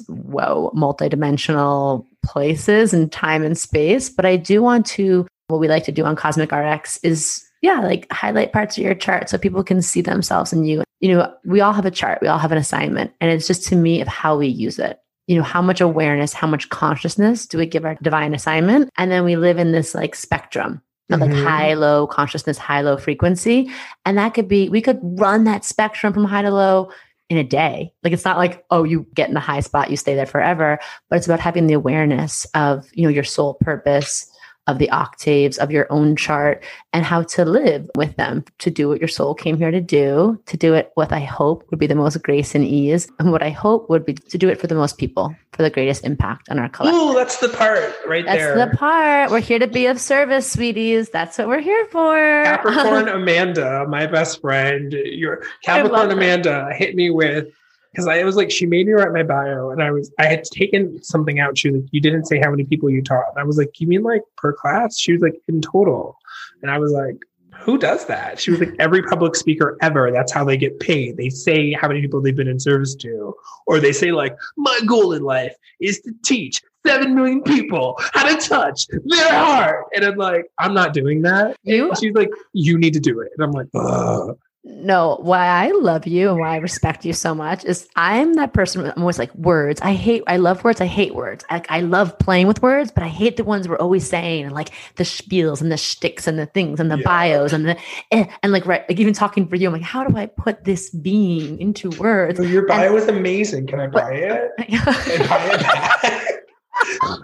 whoa multidimensional places and time and space. But I do want to. What we like to do on Cosmic RX is yeah, like highlight parts of your chart so people can see themselves in you. You know, we all have a chart, we all have an assignment, and it's just to me of how we use it. You know, how much awareness, how much consciousness do we give our divine assignment? And then we live in this like spectrum of like mm-hmm. high, low consciousness, high, low frequency. And that could be, we could run that spectrum from high to low in a day. Like it's not like, oh, you get in the high spot, you stay there forever, but it's about having the awareness of, you know, your soul purpose, of the octaves of your own chart and how to live with them to do what your soul came here to do, to do it what I hope would be the most grace and ease, and what I hope would be to do it for the most people for the greatest impact on our collective. Ooh, that's the part right that's there. That's the part. We're here to be of service, sweeties. That's what we're here for. Capricorn *laughs* Amanda, my best friend, your Capricorn Amanda hit me with because I was like, she made me write my bio, and I was I had taken something out. She was like, you didn't say how many people you taught. And I was like, you mean like per class? She was like, in total, and I was like, who does that? She was like, every public speaker ever. That's how they get paid. They say how many people they've been in service to, or they say like, my goal in life is to teach seven million people how to touch their heart. And I'm like, I'm not doing that. You? she's like, you need to do it. And I'm like, Ugh no, why I love you and why I respect you so much is I'm that person. I'm always like words. I hate. I love words. I hate words. I, I love playing with words, but I hate the ones we're always saying and like the spiels and the shticks and the things and the yeah. bios and the eh, and like right like even talking for you. I'm like, how do I put this being into words? Well, your bio and, is amazing. Can I buy but, it? *laughs* Can I buy it *laughs*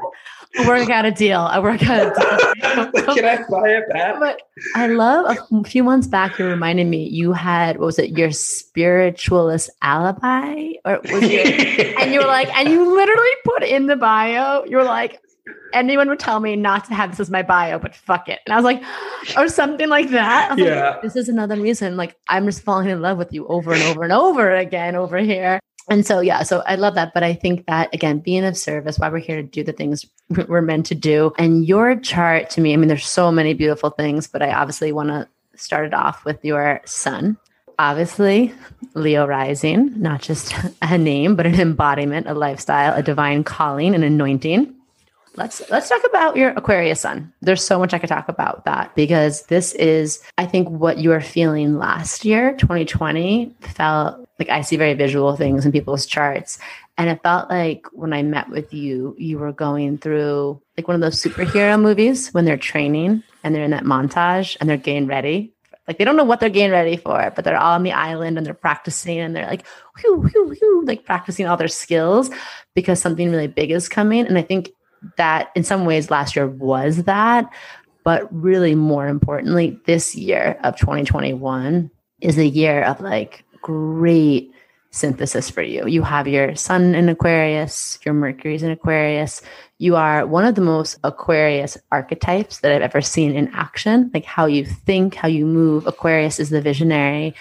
work out a deal. I work out a deal. *laughs* Can I buy it back? But I love a few months back. You reminded me you had what was it? Your spiritualist alibi, or was your, and you were *laughs* like, and you literally put in the bio. You were like, anyone would tell me not to have this as my bio, but fuck it. And I was like, or something like that. yeah. Like, this is another reason. Like, I'm just falling in love with you over and over and over again over here and so yeah so i love that but i think that again being of service why we're here to do the things *laughs* we're meant to do. And your chart to me i mean there's so many beautiful things but i obviously want to start it off with your sun. Obviously leo rising not just *laughs* a name but an embodiment a lifestyle a divine calling an anointing let's let's talk about your aquarius sun there's so much i could talk about that because this is i think what you were feeling last year 2020 felt like I see very visual things in people's charts. And it felt like when I met with you, you were going through like one of those superhero movies when they're training and they're in that montage and they're getting ready. Like they don't know what they're getting ready for, but they're all on the island and they're practicing and they're like, whew, whew, whew, like practicing all their skills because something really big is coming. And I think that in some ways last year was that. But really, more importantly, this year of 2021 is a year of like great synthesis for you. You have your sun in Aquarius, your Mercury's in Aquarius. You are one of the most Aquarius archetypes that I've ever seen in action, like how you think, how you move. Aquarius is the visionary.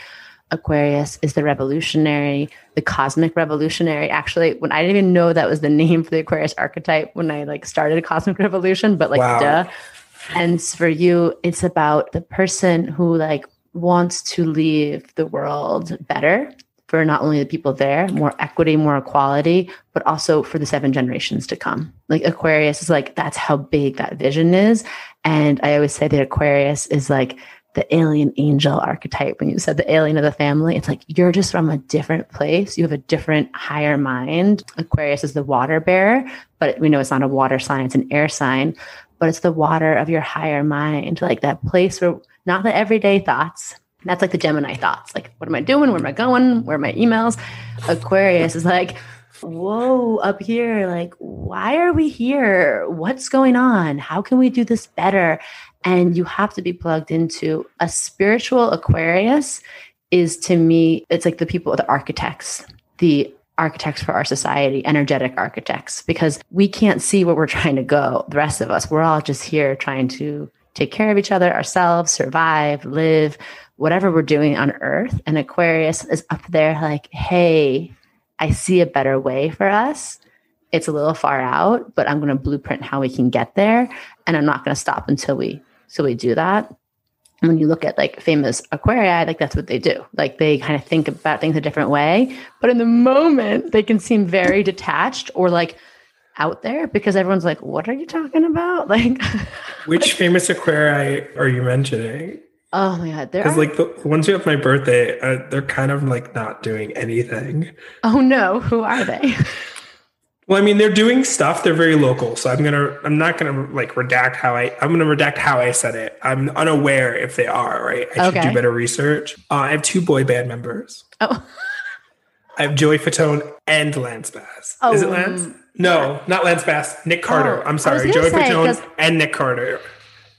Aquarius is the revolutionary, the cosmic revolutionary. Actually, when I didn't even know that was the name for the Aquarius archetype when I like started Cosmic *laughs* Revolution, but like wow. duh. And for you, it's about the person who like wants to leave the world better for not only the people there, more equity, more equality, but also for the seven generations to come. Like Aquarius is like, that's how big that vision is. And I always say that Aquarius is like the alien angel archetype. When you said the alien of the family, it's like you're just from a different place. You have a different higher mind. Aquarius is the water bearer, but we know it's not a water sign, it's an air sign, but it's the water of your higher mind, like that place where not the everyday thoughts. That's like the Gemini thoughts. Like, what am I doing? Where am I going? Where are my emails? Aquarius is like, whoa, up here, like, why are we here? What's going on? How can we do this better? And you have to be plugged into a spiritual Aquarius is to me, it's like the people, the architects, the architects for our society, energetic architects, because we can't see where we're trying to go. The rest of us, we're all just here trying to take care of each other, ourselves, survive, live, whatever we're doing on earth. And Aquarius is up there like, hey, I see a better way for us. It's a little far out, but I'm going to blueprint how we can get there. And I'm not going to stop until we, so we do that when you look at like famous aquarii, like that's what they do. Like they kind of think about things a different way, but in the moment they can seem very detached or like out there because everyone's like, "What are you talking about?" *laughs* Like, which *laughs* famous aquarii are you mentioning? Oh my god, because like the ones who have my birthday, uh, they're kind of like not doing anything. Oh no, who are they? *laughs* Well, I mean, they're doing stuff. They're very local, so I'm gonna. I'm not gonna like redact how I. I'm gonna redact how I said it. I'm unaware if they are right. I okay. should do better research. Uh, I have two boy band members. Oh. I have Joey Fatone and Lance Bass. Oh, Is it Lance? No, yeah. not Lance Bass. Nick Carter. Oh, I'm sorry, Joey say, Fatone and Nick Carter.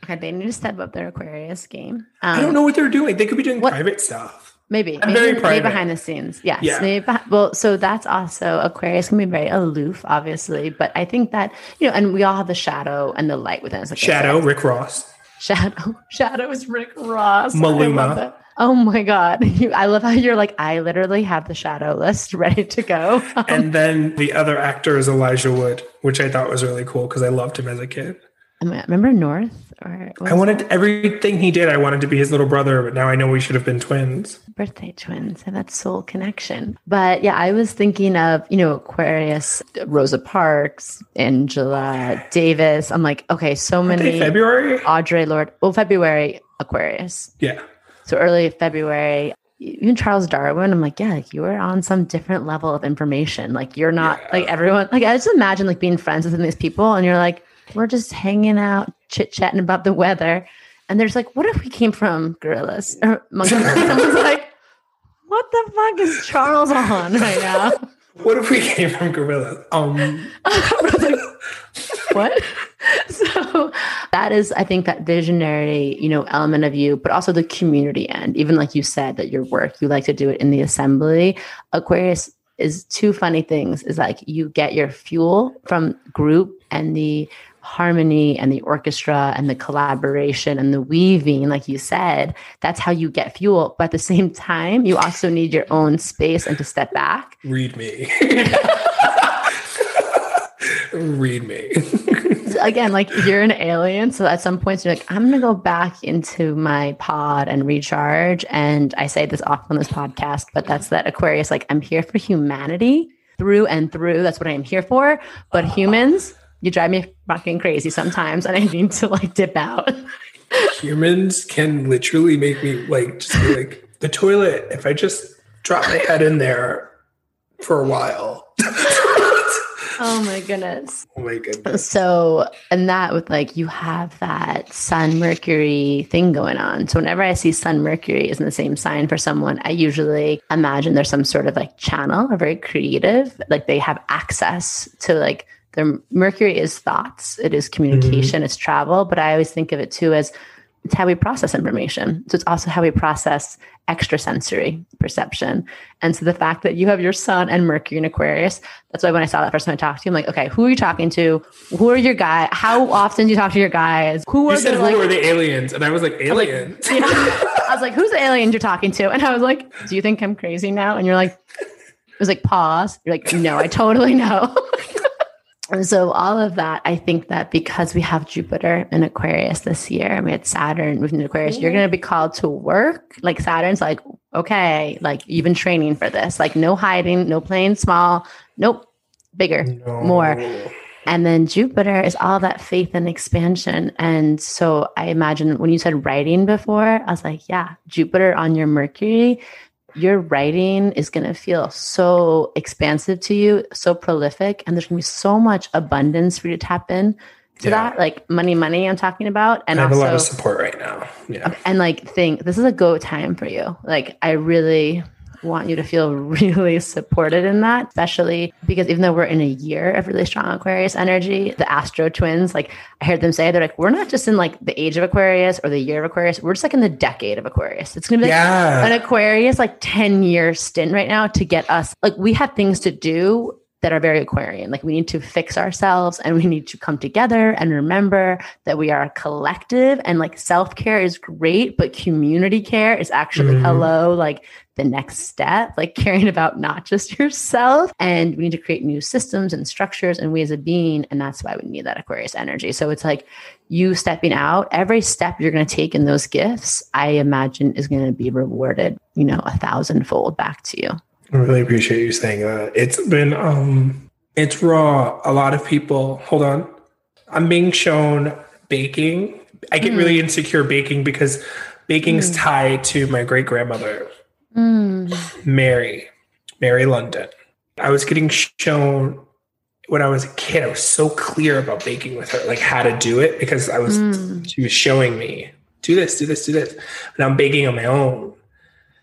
Okay, they need to step up their Aquarius game. Um, I don't know what they're doing. They could be doing what? private stuff. Maybe, I'm maybe, maybe behind the scenes. Yes. Yeah. Maybe, well, so that's also Aquarius can be very aloof, obviously, but I think that you know, and we all have the shadow and the light within us. Like shadow, Rick Ross. Shadow, *laughs* shadow is Rick Ross. Maluma. Oh my God. *laughs* You, I love how you're like, I literally have the shadow list *laughs* ready to go. and then the other actor is Elijah Wood, which I thought was really cool because I loved him as a kid. Remember North? Or I wanted that? everything he did. I wanted to be his little brother, but now I know we should have been twins. Birthday twins and that soul connection. But yeah, I was thinking of you know Aquarius, Rosa Parks, Angela Davis. I'm like, okay, so many. February. Audre Lorde. Well, February Aquarius. Yeah. So early February, even Charles Darwin, I'm like, yeah, like you were on some different level of information. Like you're not yeah. like everyone. Like I just imagine like being friends with these people, and you're like, we're just hanging out, chit chatting about the weather. And there's like, what if we came from gorillas or monkeys? *laughs* Someone's like, what the fuck is Charles on right now? *laughs* What if we came from gorillas? Um, *laughs* like, what? so that is, I think, that visionary, you know, element of you, but also the community end. Even like you said, that your work, you like to do it in the assembly. Aquarius is two funny things. Is like you get your fuel from group and the harmony and the orchestra and the collaboration and the weaving, like you said, that's how you get fuel. But at the same time, you also need your own space and to step back. Read me. *laughs* Read me. Again, like you're an alien. So at some points, you're like, I'm going to go back into my pod and recharge. And I say this often on this podcast, but that's that Aquarius, like, I'm here for humanity through and through. That's what I am here for. But humans, you drive me fucking crazy sometimes and I need to like dip out. *laughs* Humans can literally make me like just be like the toilet if I just drop my head in there for a while. *laughs* oh my goodness. Oh my goodness. So, and that with like you have that Sun Mercury thing going on. So, whenever I see Sun Mercury is in the same sign for someone, I usually imagine there's some sort of like channel or very creative, like they have access to like the Mercury is thoughts, it is communication, mm-hmm. it's travel, but I always think of it too as it's how we process information. So it's also how we process extrasensory perception. And so the fact that you have your sun and Mercury in Aquarius, that's why when I saw that first time I talked to you, I'm like, okay, who are you talking to? Who are your guys? How often do you talk to your guys? Who you are said, the, who like, are the aliens? And I was like, aliens. I was like, *laughs* I was like, who's the alien you're talking to? And I was like, do you think I'm crazy now? And you're like, it was like, pause. You're like, no, I totally know. *laughs* And so all of that, I think that because we have Jupiter in Aquarius this year, and we had Saturn moving to Aquarius, you're mm. going to be called to work. Like Saturn's like, okay, like you've been training for this. Like no hiding, no playing small. Nope, bigger, no. more. And then Jupiter is all that faith and expansion. And so I imagine when you said writing before, I was like, yeah, Jupiter on your Mercury your writing is going to feel so expansive to you, so prolific, and there's going to be so much abundance for you to tap in to yeah. that, like money, money. I'm talking about, and I have also, a lot of support right now. Yeah, and like think this is a go time for you. Like I really, want you to feel *laughs* really supported in that, especially because even though we're in a year of really strong Aquarius energy, the Astro twins, like I heard them say, they're like, we're not just in like the age of Aquarius or the year of Aquarius, we're just like in the decade of Aquarius. It's going to be like Yeah. an Aquarius like 10 year stint right now to get us, like, we have things to do that are very Aquarian. Like we need to fix ourselves and we need to come together and remember that we are a collective and like self care is great, but community care is actually Mhm. hello, like the next step, like caring about not just *laughs* yourself. And we need to create new systems and structures and ways of being. And that's why we need that Aquarius energy. So it's like you stepping out, every step you're going to take in those gifts, I imagine is going to be rewarded, you know, a thousandfold back to you. I really appreciate you saying that. It's been um it's raw. A lot of people hold on. I'm being shown baking. I get really hmm. insecure baking because baking's hmm. tied to my great grandmother, hmm. Mary, Mary London. I was getting shown when I was a kid, I was so clear about baking with her, like how to do it because I was she was showing me do this, do this, do this. And I'm baking on my own.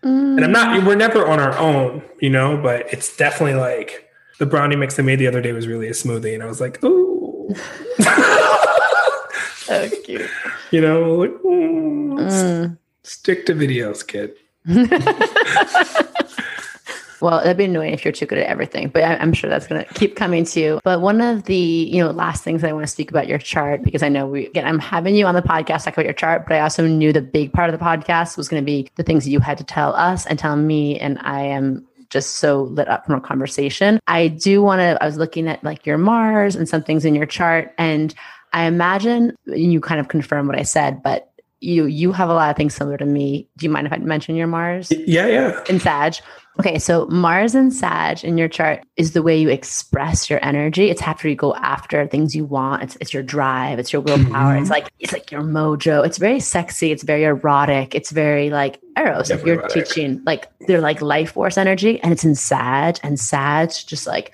And I'm not, mm. we're never on our own, you know, but it's definitely like the brownie mix I made the other day was really a smoothie. And I was like, ooh, *laughs* So cute. *laughs* you know, like, ooh, s- stick to videos, kid. *laughs* Well, that'd be annoying if you're too good at everything, but I'm sure that's going to keep coming to you. But one of the, you know, last things I want to speak about your chart, because I know we, again, I'm having you on the podcast talk about your chart, but I also knew the big part of the podcast was going to be the things you had to tell us and tell me. And I am just so lit up from our conversation. I do want to, I was looking at like your Mars and some things in your chart. And I imagine and you kind of confirm what I said, but you, you have a lot of things similar to me. Do you mind if I mention your Mars? Yeah, yeah. in Sag. Okay, so Mars and Sag in your chart is the way you express your energy. It's after you go after things you want. It's it's your drive. It's your willpower. Mhm. It's like it's like your mojo. It's very sexy. It's very erotic. It's very like eros. If you're erotic. teaching like they're like life force energy, and it's in Sag, and Sag just like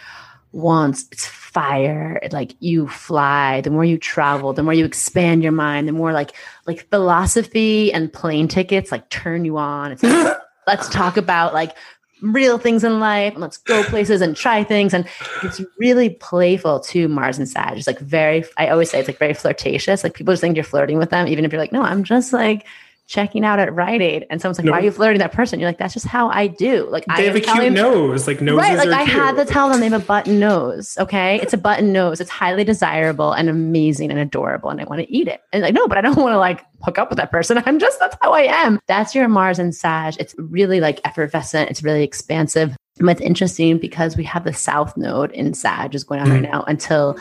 wants it's fire It, like you fly the more you travel the more you expand your mind the more like like philosophy and plane tickets like turn you on it's like, *laughs* let's talk about like real things in life and let's go places and try things. And it's really playful too mars and sag. It's like very i always say it's like very flirtatious. Like people just think you're flirting with them even if you're like no i'm just like checking out at Rite Aid and someone's like No. why are you flirting that person you're like that's just how i do like I They have a cute nose. Like noses Right, like I cute. had to tell them they have a button nose. Okay, it's a button nose. It's highly desirable and amazing and adorable, and I want to eat it. And like, no, but I don't *laughs* want to like hook up with that person. *laughs* I'm just that's how I am. That's your Mars and Sag. It's really like effervescent. It's really expansive. And it's interesting because we have the South Node in Sag is going on right mm. now until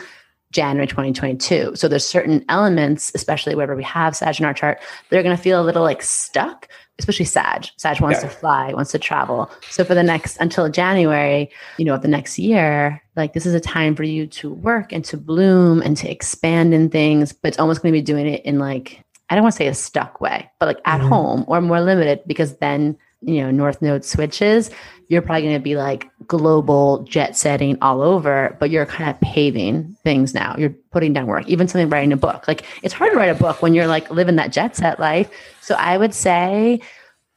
January 2022. So there's certain elements, especially wherever we have Sag in our chart, they're going to feel a little like stuck, especially Sag. Sag wants Yeah. to fly, wants to travel. So for the next until January, you know, of the next year, like this is a time for you to work and to bloom and to expand in things, but it's almost going to be doing it in like I don't want to say a stuck way, but like at Mhm. home or more limited because then you know North Node switches, you're probably going to be like global jet setting all over, but you're kind of paving things now. You're putting down work, even something writing a book. Like it's hard to write a book when you're like living that jet set life. So I would say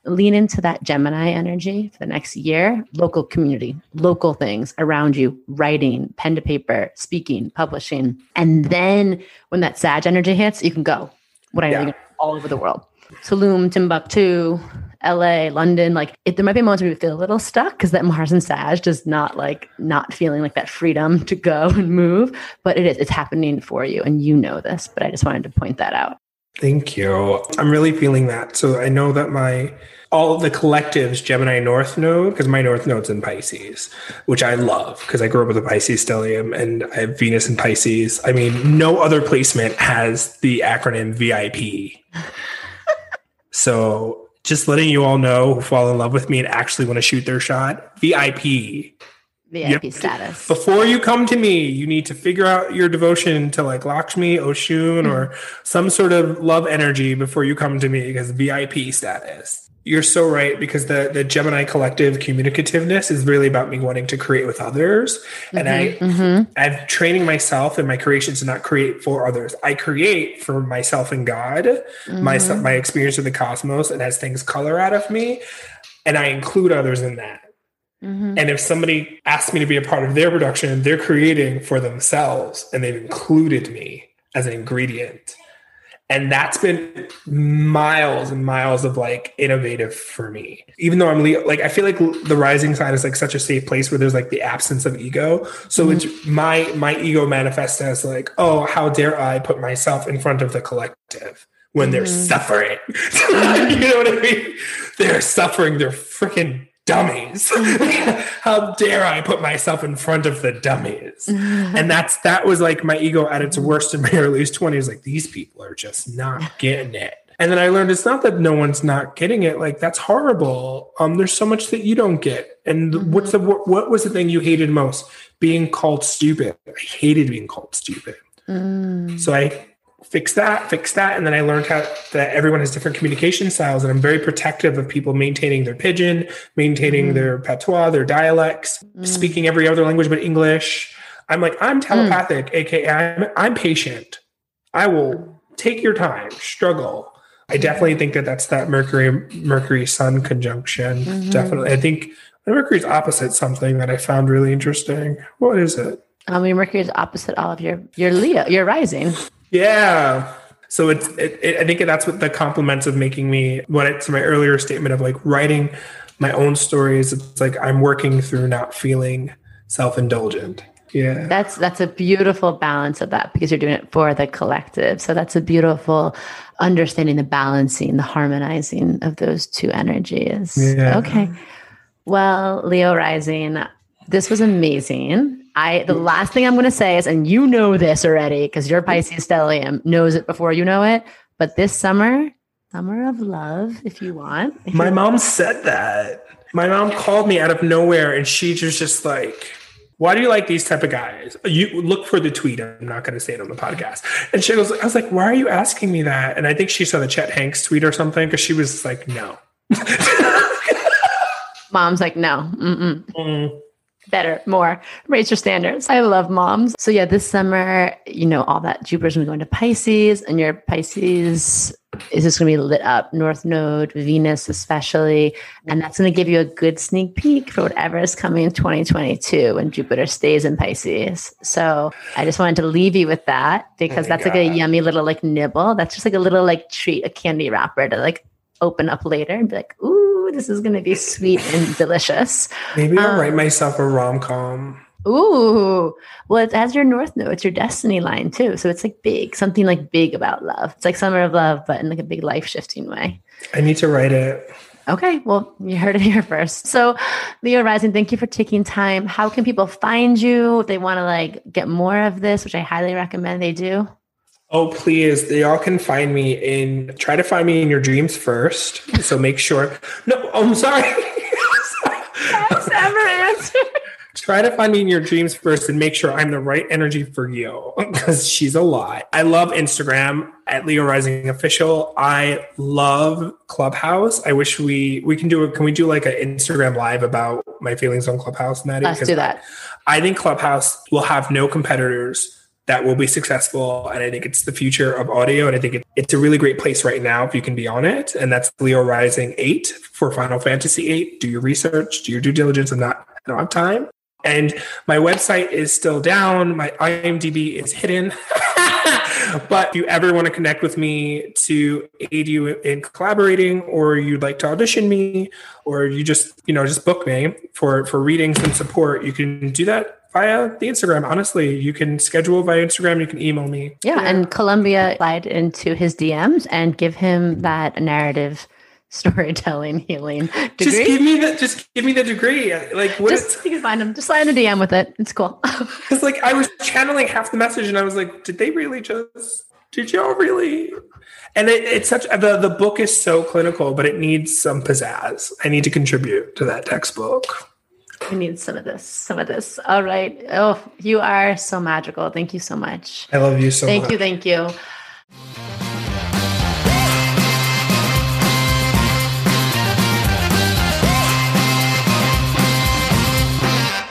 lean into that Gemini energy for the next year, local community, local things around you, writing, pen to paper, speaking, publishing. And then when that Sag energy hits, you can go. What I Yeah. all over the world. Tulum, Timbuktu, LA, London, like it, there might be moments where you feel a little stuck because that Mars and Sag does not like not feeling like that freedom to go *laughs* and move, but it is, it's happening for you. And you know this, but I just wanted to point that out. Thank you. I'm really feeling that. So I know that my all of the collectives Gemini North Node because my North Node's in Pisces, which I love because I grew up with a Pisces stellium and I have Venus in Pisces. I mean, no other placement has the acronym VIP. *laughs* so just letting you all know who fall in love with me and actually want to shoot their shot, VIP. VIP Yep. status. Before you come to me, you need to figure out your devotion to like Lakshmi, Oshun, or some sort of love energy before you come to me because VIP status. You're so right because the the Gemini collective communicativeness is really about me wanting to create with others, and I Mhm. I'm training myself and my creations to not create for others. I create for myself and God, my Mhm. my experience of the cosmos, and as things color out of me, and I include others in that. Mm-hmm. And if somebody asks me to be a part of their production, they're creating for themselves and they've included me as an ingredient. And that's been miles and miles of like innovative for me. Even though I'm le- like, I feel like the rising sign is like such a safe place where there's like the absence of ego. So mm-hmm. it's my my ego manifests as like, oh, how dare I put myself in front of the collective when they're mm-hmm. suffering? *laughs* you know what I mean? They're suffering. They're freaking dummies. *laughs* How dare I put myself in front of the dummies? *laughs* and that's that was like my ego at its worst in my *laughs* early 20s. Like these people are just not getting it. And then I learned it's not that no one's not getting it. Like that's horrible. Um, there's so much that you don't get. And mm-hmm. what's the what was the thing you hated most? Being called stupid. I hated being called stupid. Mm. So I fix that, fix that. And then I learned how that everyone has different communication styles. And I'm very protective of people maintaining their pidgin, maintaining mm. their patois, their dialects, mm. speaking every other language but English. I'm like, I'm telepathic, mm. aka I'm, I'm patient. I will take your time, struggle. I definitely think that that's that Mercury Mercury Sun conjunction. Mm-hmm. Definitely, I think Mercury's opposite something that I found really interesting. What is it? I mean, Mercury is opposite all of your your Leo, your rising. Yeah. So it's, it, it, I think that's what the compliments of making me, what it's my earlier statement of like writing my own stories. It's like I'm working through not feeling self indulgent. Yeah. That's, that's a beautiful balance of that because you're doing it for the collective. So that's a beautiful understanding the balancing, the harmonizing of those two energies. Yeah. Okay. Well, Leo rising, this was amazing. I the last thing I'm going to say is, and you know this already because your Pisces stellium knows it before you know it. But this summer, summer of love, if you want. If *laughs* My mom said that. My mom called me out of nowhere, and she was just like, "Why do you like these type of guys?" You look for the tweet. I'm not going to say it on the podcast. And she goes, "I was like, why are you asking me that?" And I think she saw the Chet Hanks tweet or something because she was like, "No." *laughs* Mom's like, "No." Mm better, more, raise your standards. I love moms. So yeah, this summer, you know, all that Jupiter's gonna be going to Pisces, and your Pisces is just gonna be lit up, North Node, Venus especially, and that's gonna give you a good sneak peek for whatever is coming in 2022 when Jupiter stays in Pisces. So I just wanted to leave you with that because oh that's God. like a yummy little like nibble. That's just like a little like treat, a candy wrapper to like open up later and be like, ooh this is going to be sweet and delicious. Maybe I'll um, write myself a rom com. Ooh, well, it has your North Node. It's your destiny line too. So it's like big, something like big about love. It's like Summer of Love, but in like a big life shifting way. I need to write it. Okay, well, you heard it here first. So, Leo Rising, thank you for taking time. How can people find you if they want to like get more of this, which I highly recommend they do? Oh, please. They all can find me in, try to find me in your dreams first. So make sure. No, I'm sorry. *laughs* That's never answer. Try to find me in your dreams first and make sure I'm the right energy for you because she's a lot. I love Instagram at Leo Rising Official. I love Clubhouse. I wish we we can do it. Can we do like an Instagram live about my feelings on Clubhouse, Madi? Let's do that. I think Clubhouse will have no competitors that will be successful. And I think it's the future of audio. And I think it, it's a really great place right now if you can be on it. And that's Leo Rising 8 for Final Fantasy 8. Do your research, do your due diligence. I'm not, I don't have time. And my website is still down. My IMDb is hidden. *laughs* but if you ever want to connect with me to aid you in collaborating, or you'd like to audition me, or you just, you know, just book me for for readings and support, you can do that via the Instagram. Honestly, you can schedule via Instagram. You can email me. Yeah, and Columbia slide into his DMs and give him that narrative storytelling healing degree. Just give me the just give me the degree. Like what just, you can find him. Just slide in a DM with it. It's cool. *laughs* Because like I was channeling half the message and I was like, did they really just did y'all really and it, it's such the the book is so clinical, but it needs some pizzazz. I need to contribute to that textbook. We need some of this, some of this. All right. Oh, you are so magical. Thank you so much. I love you so thank much. you. Thank you.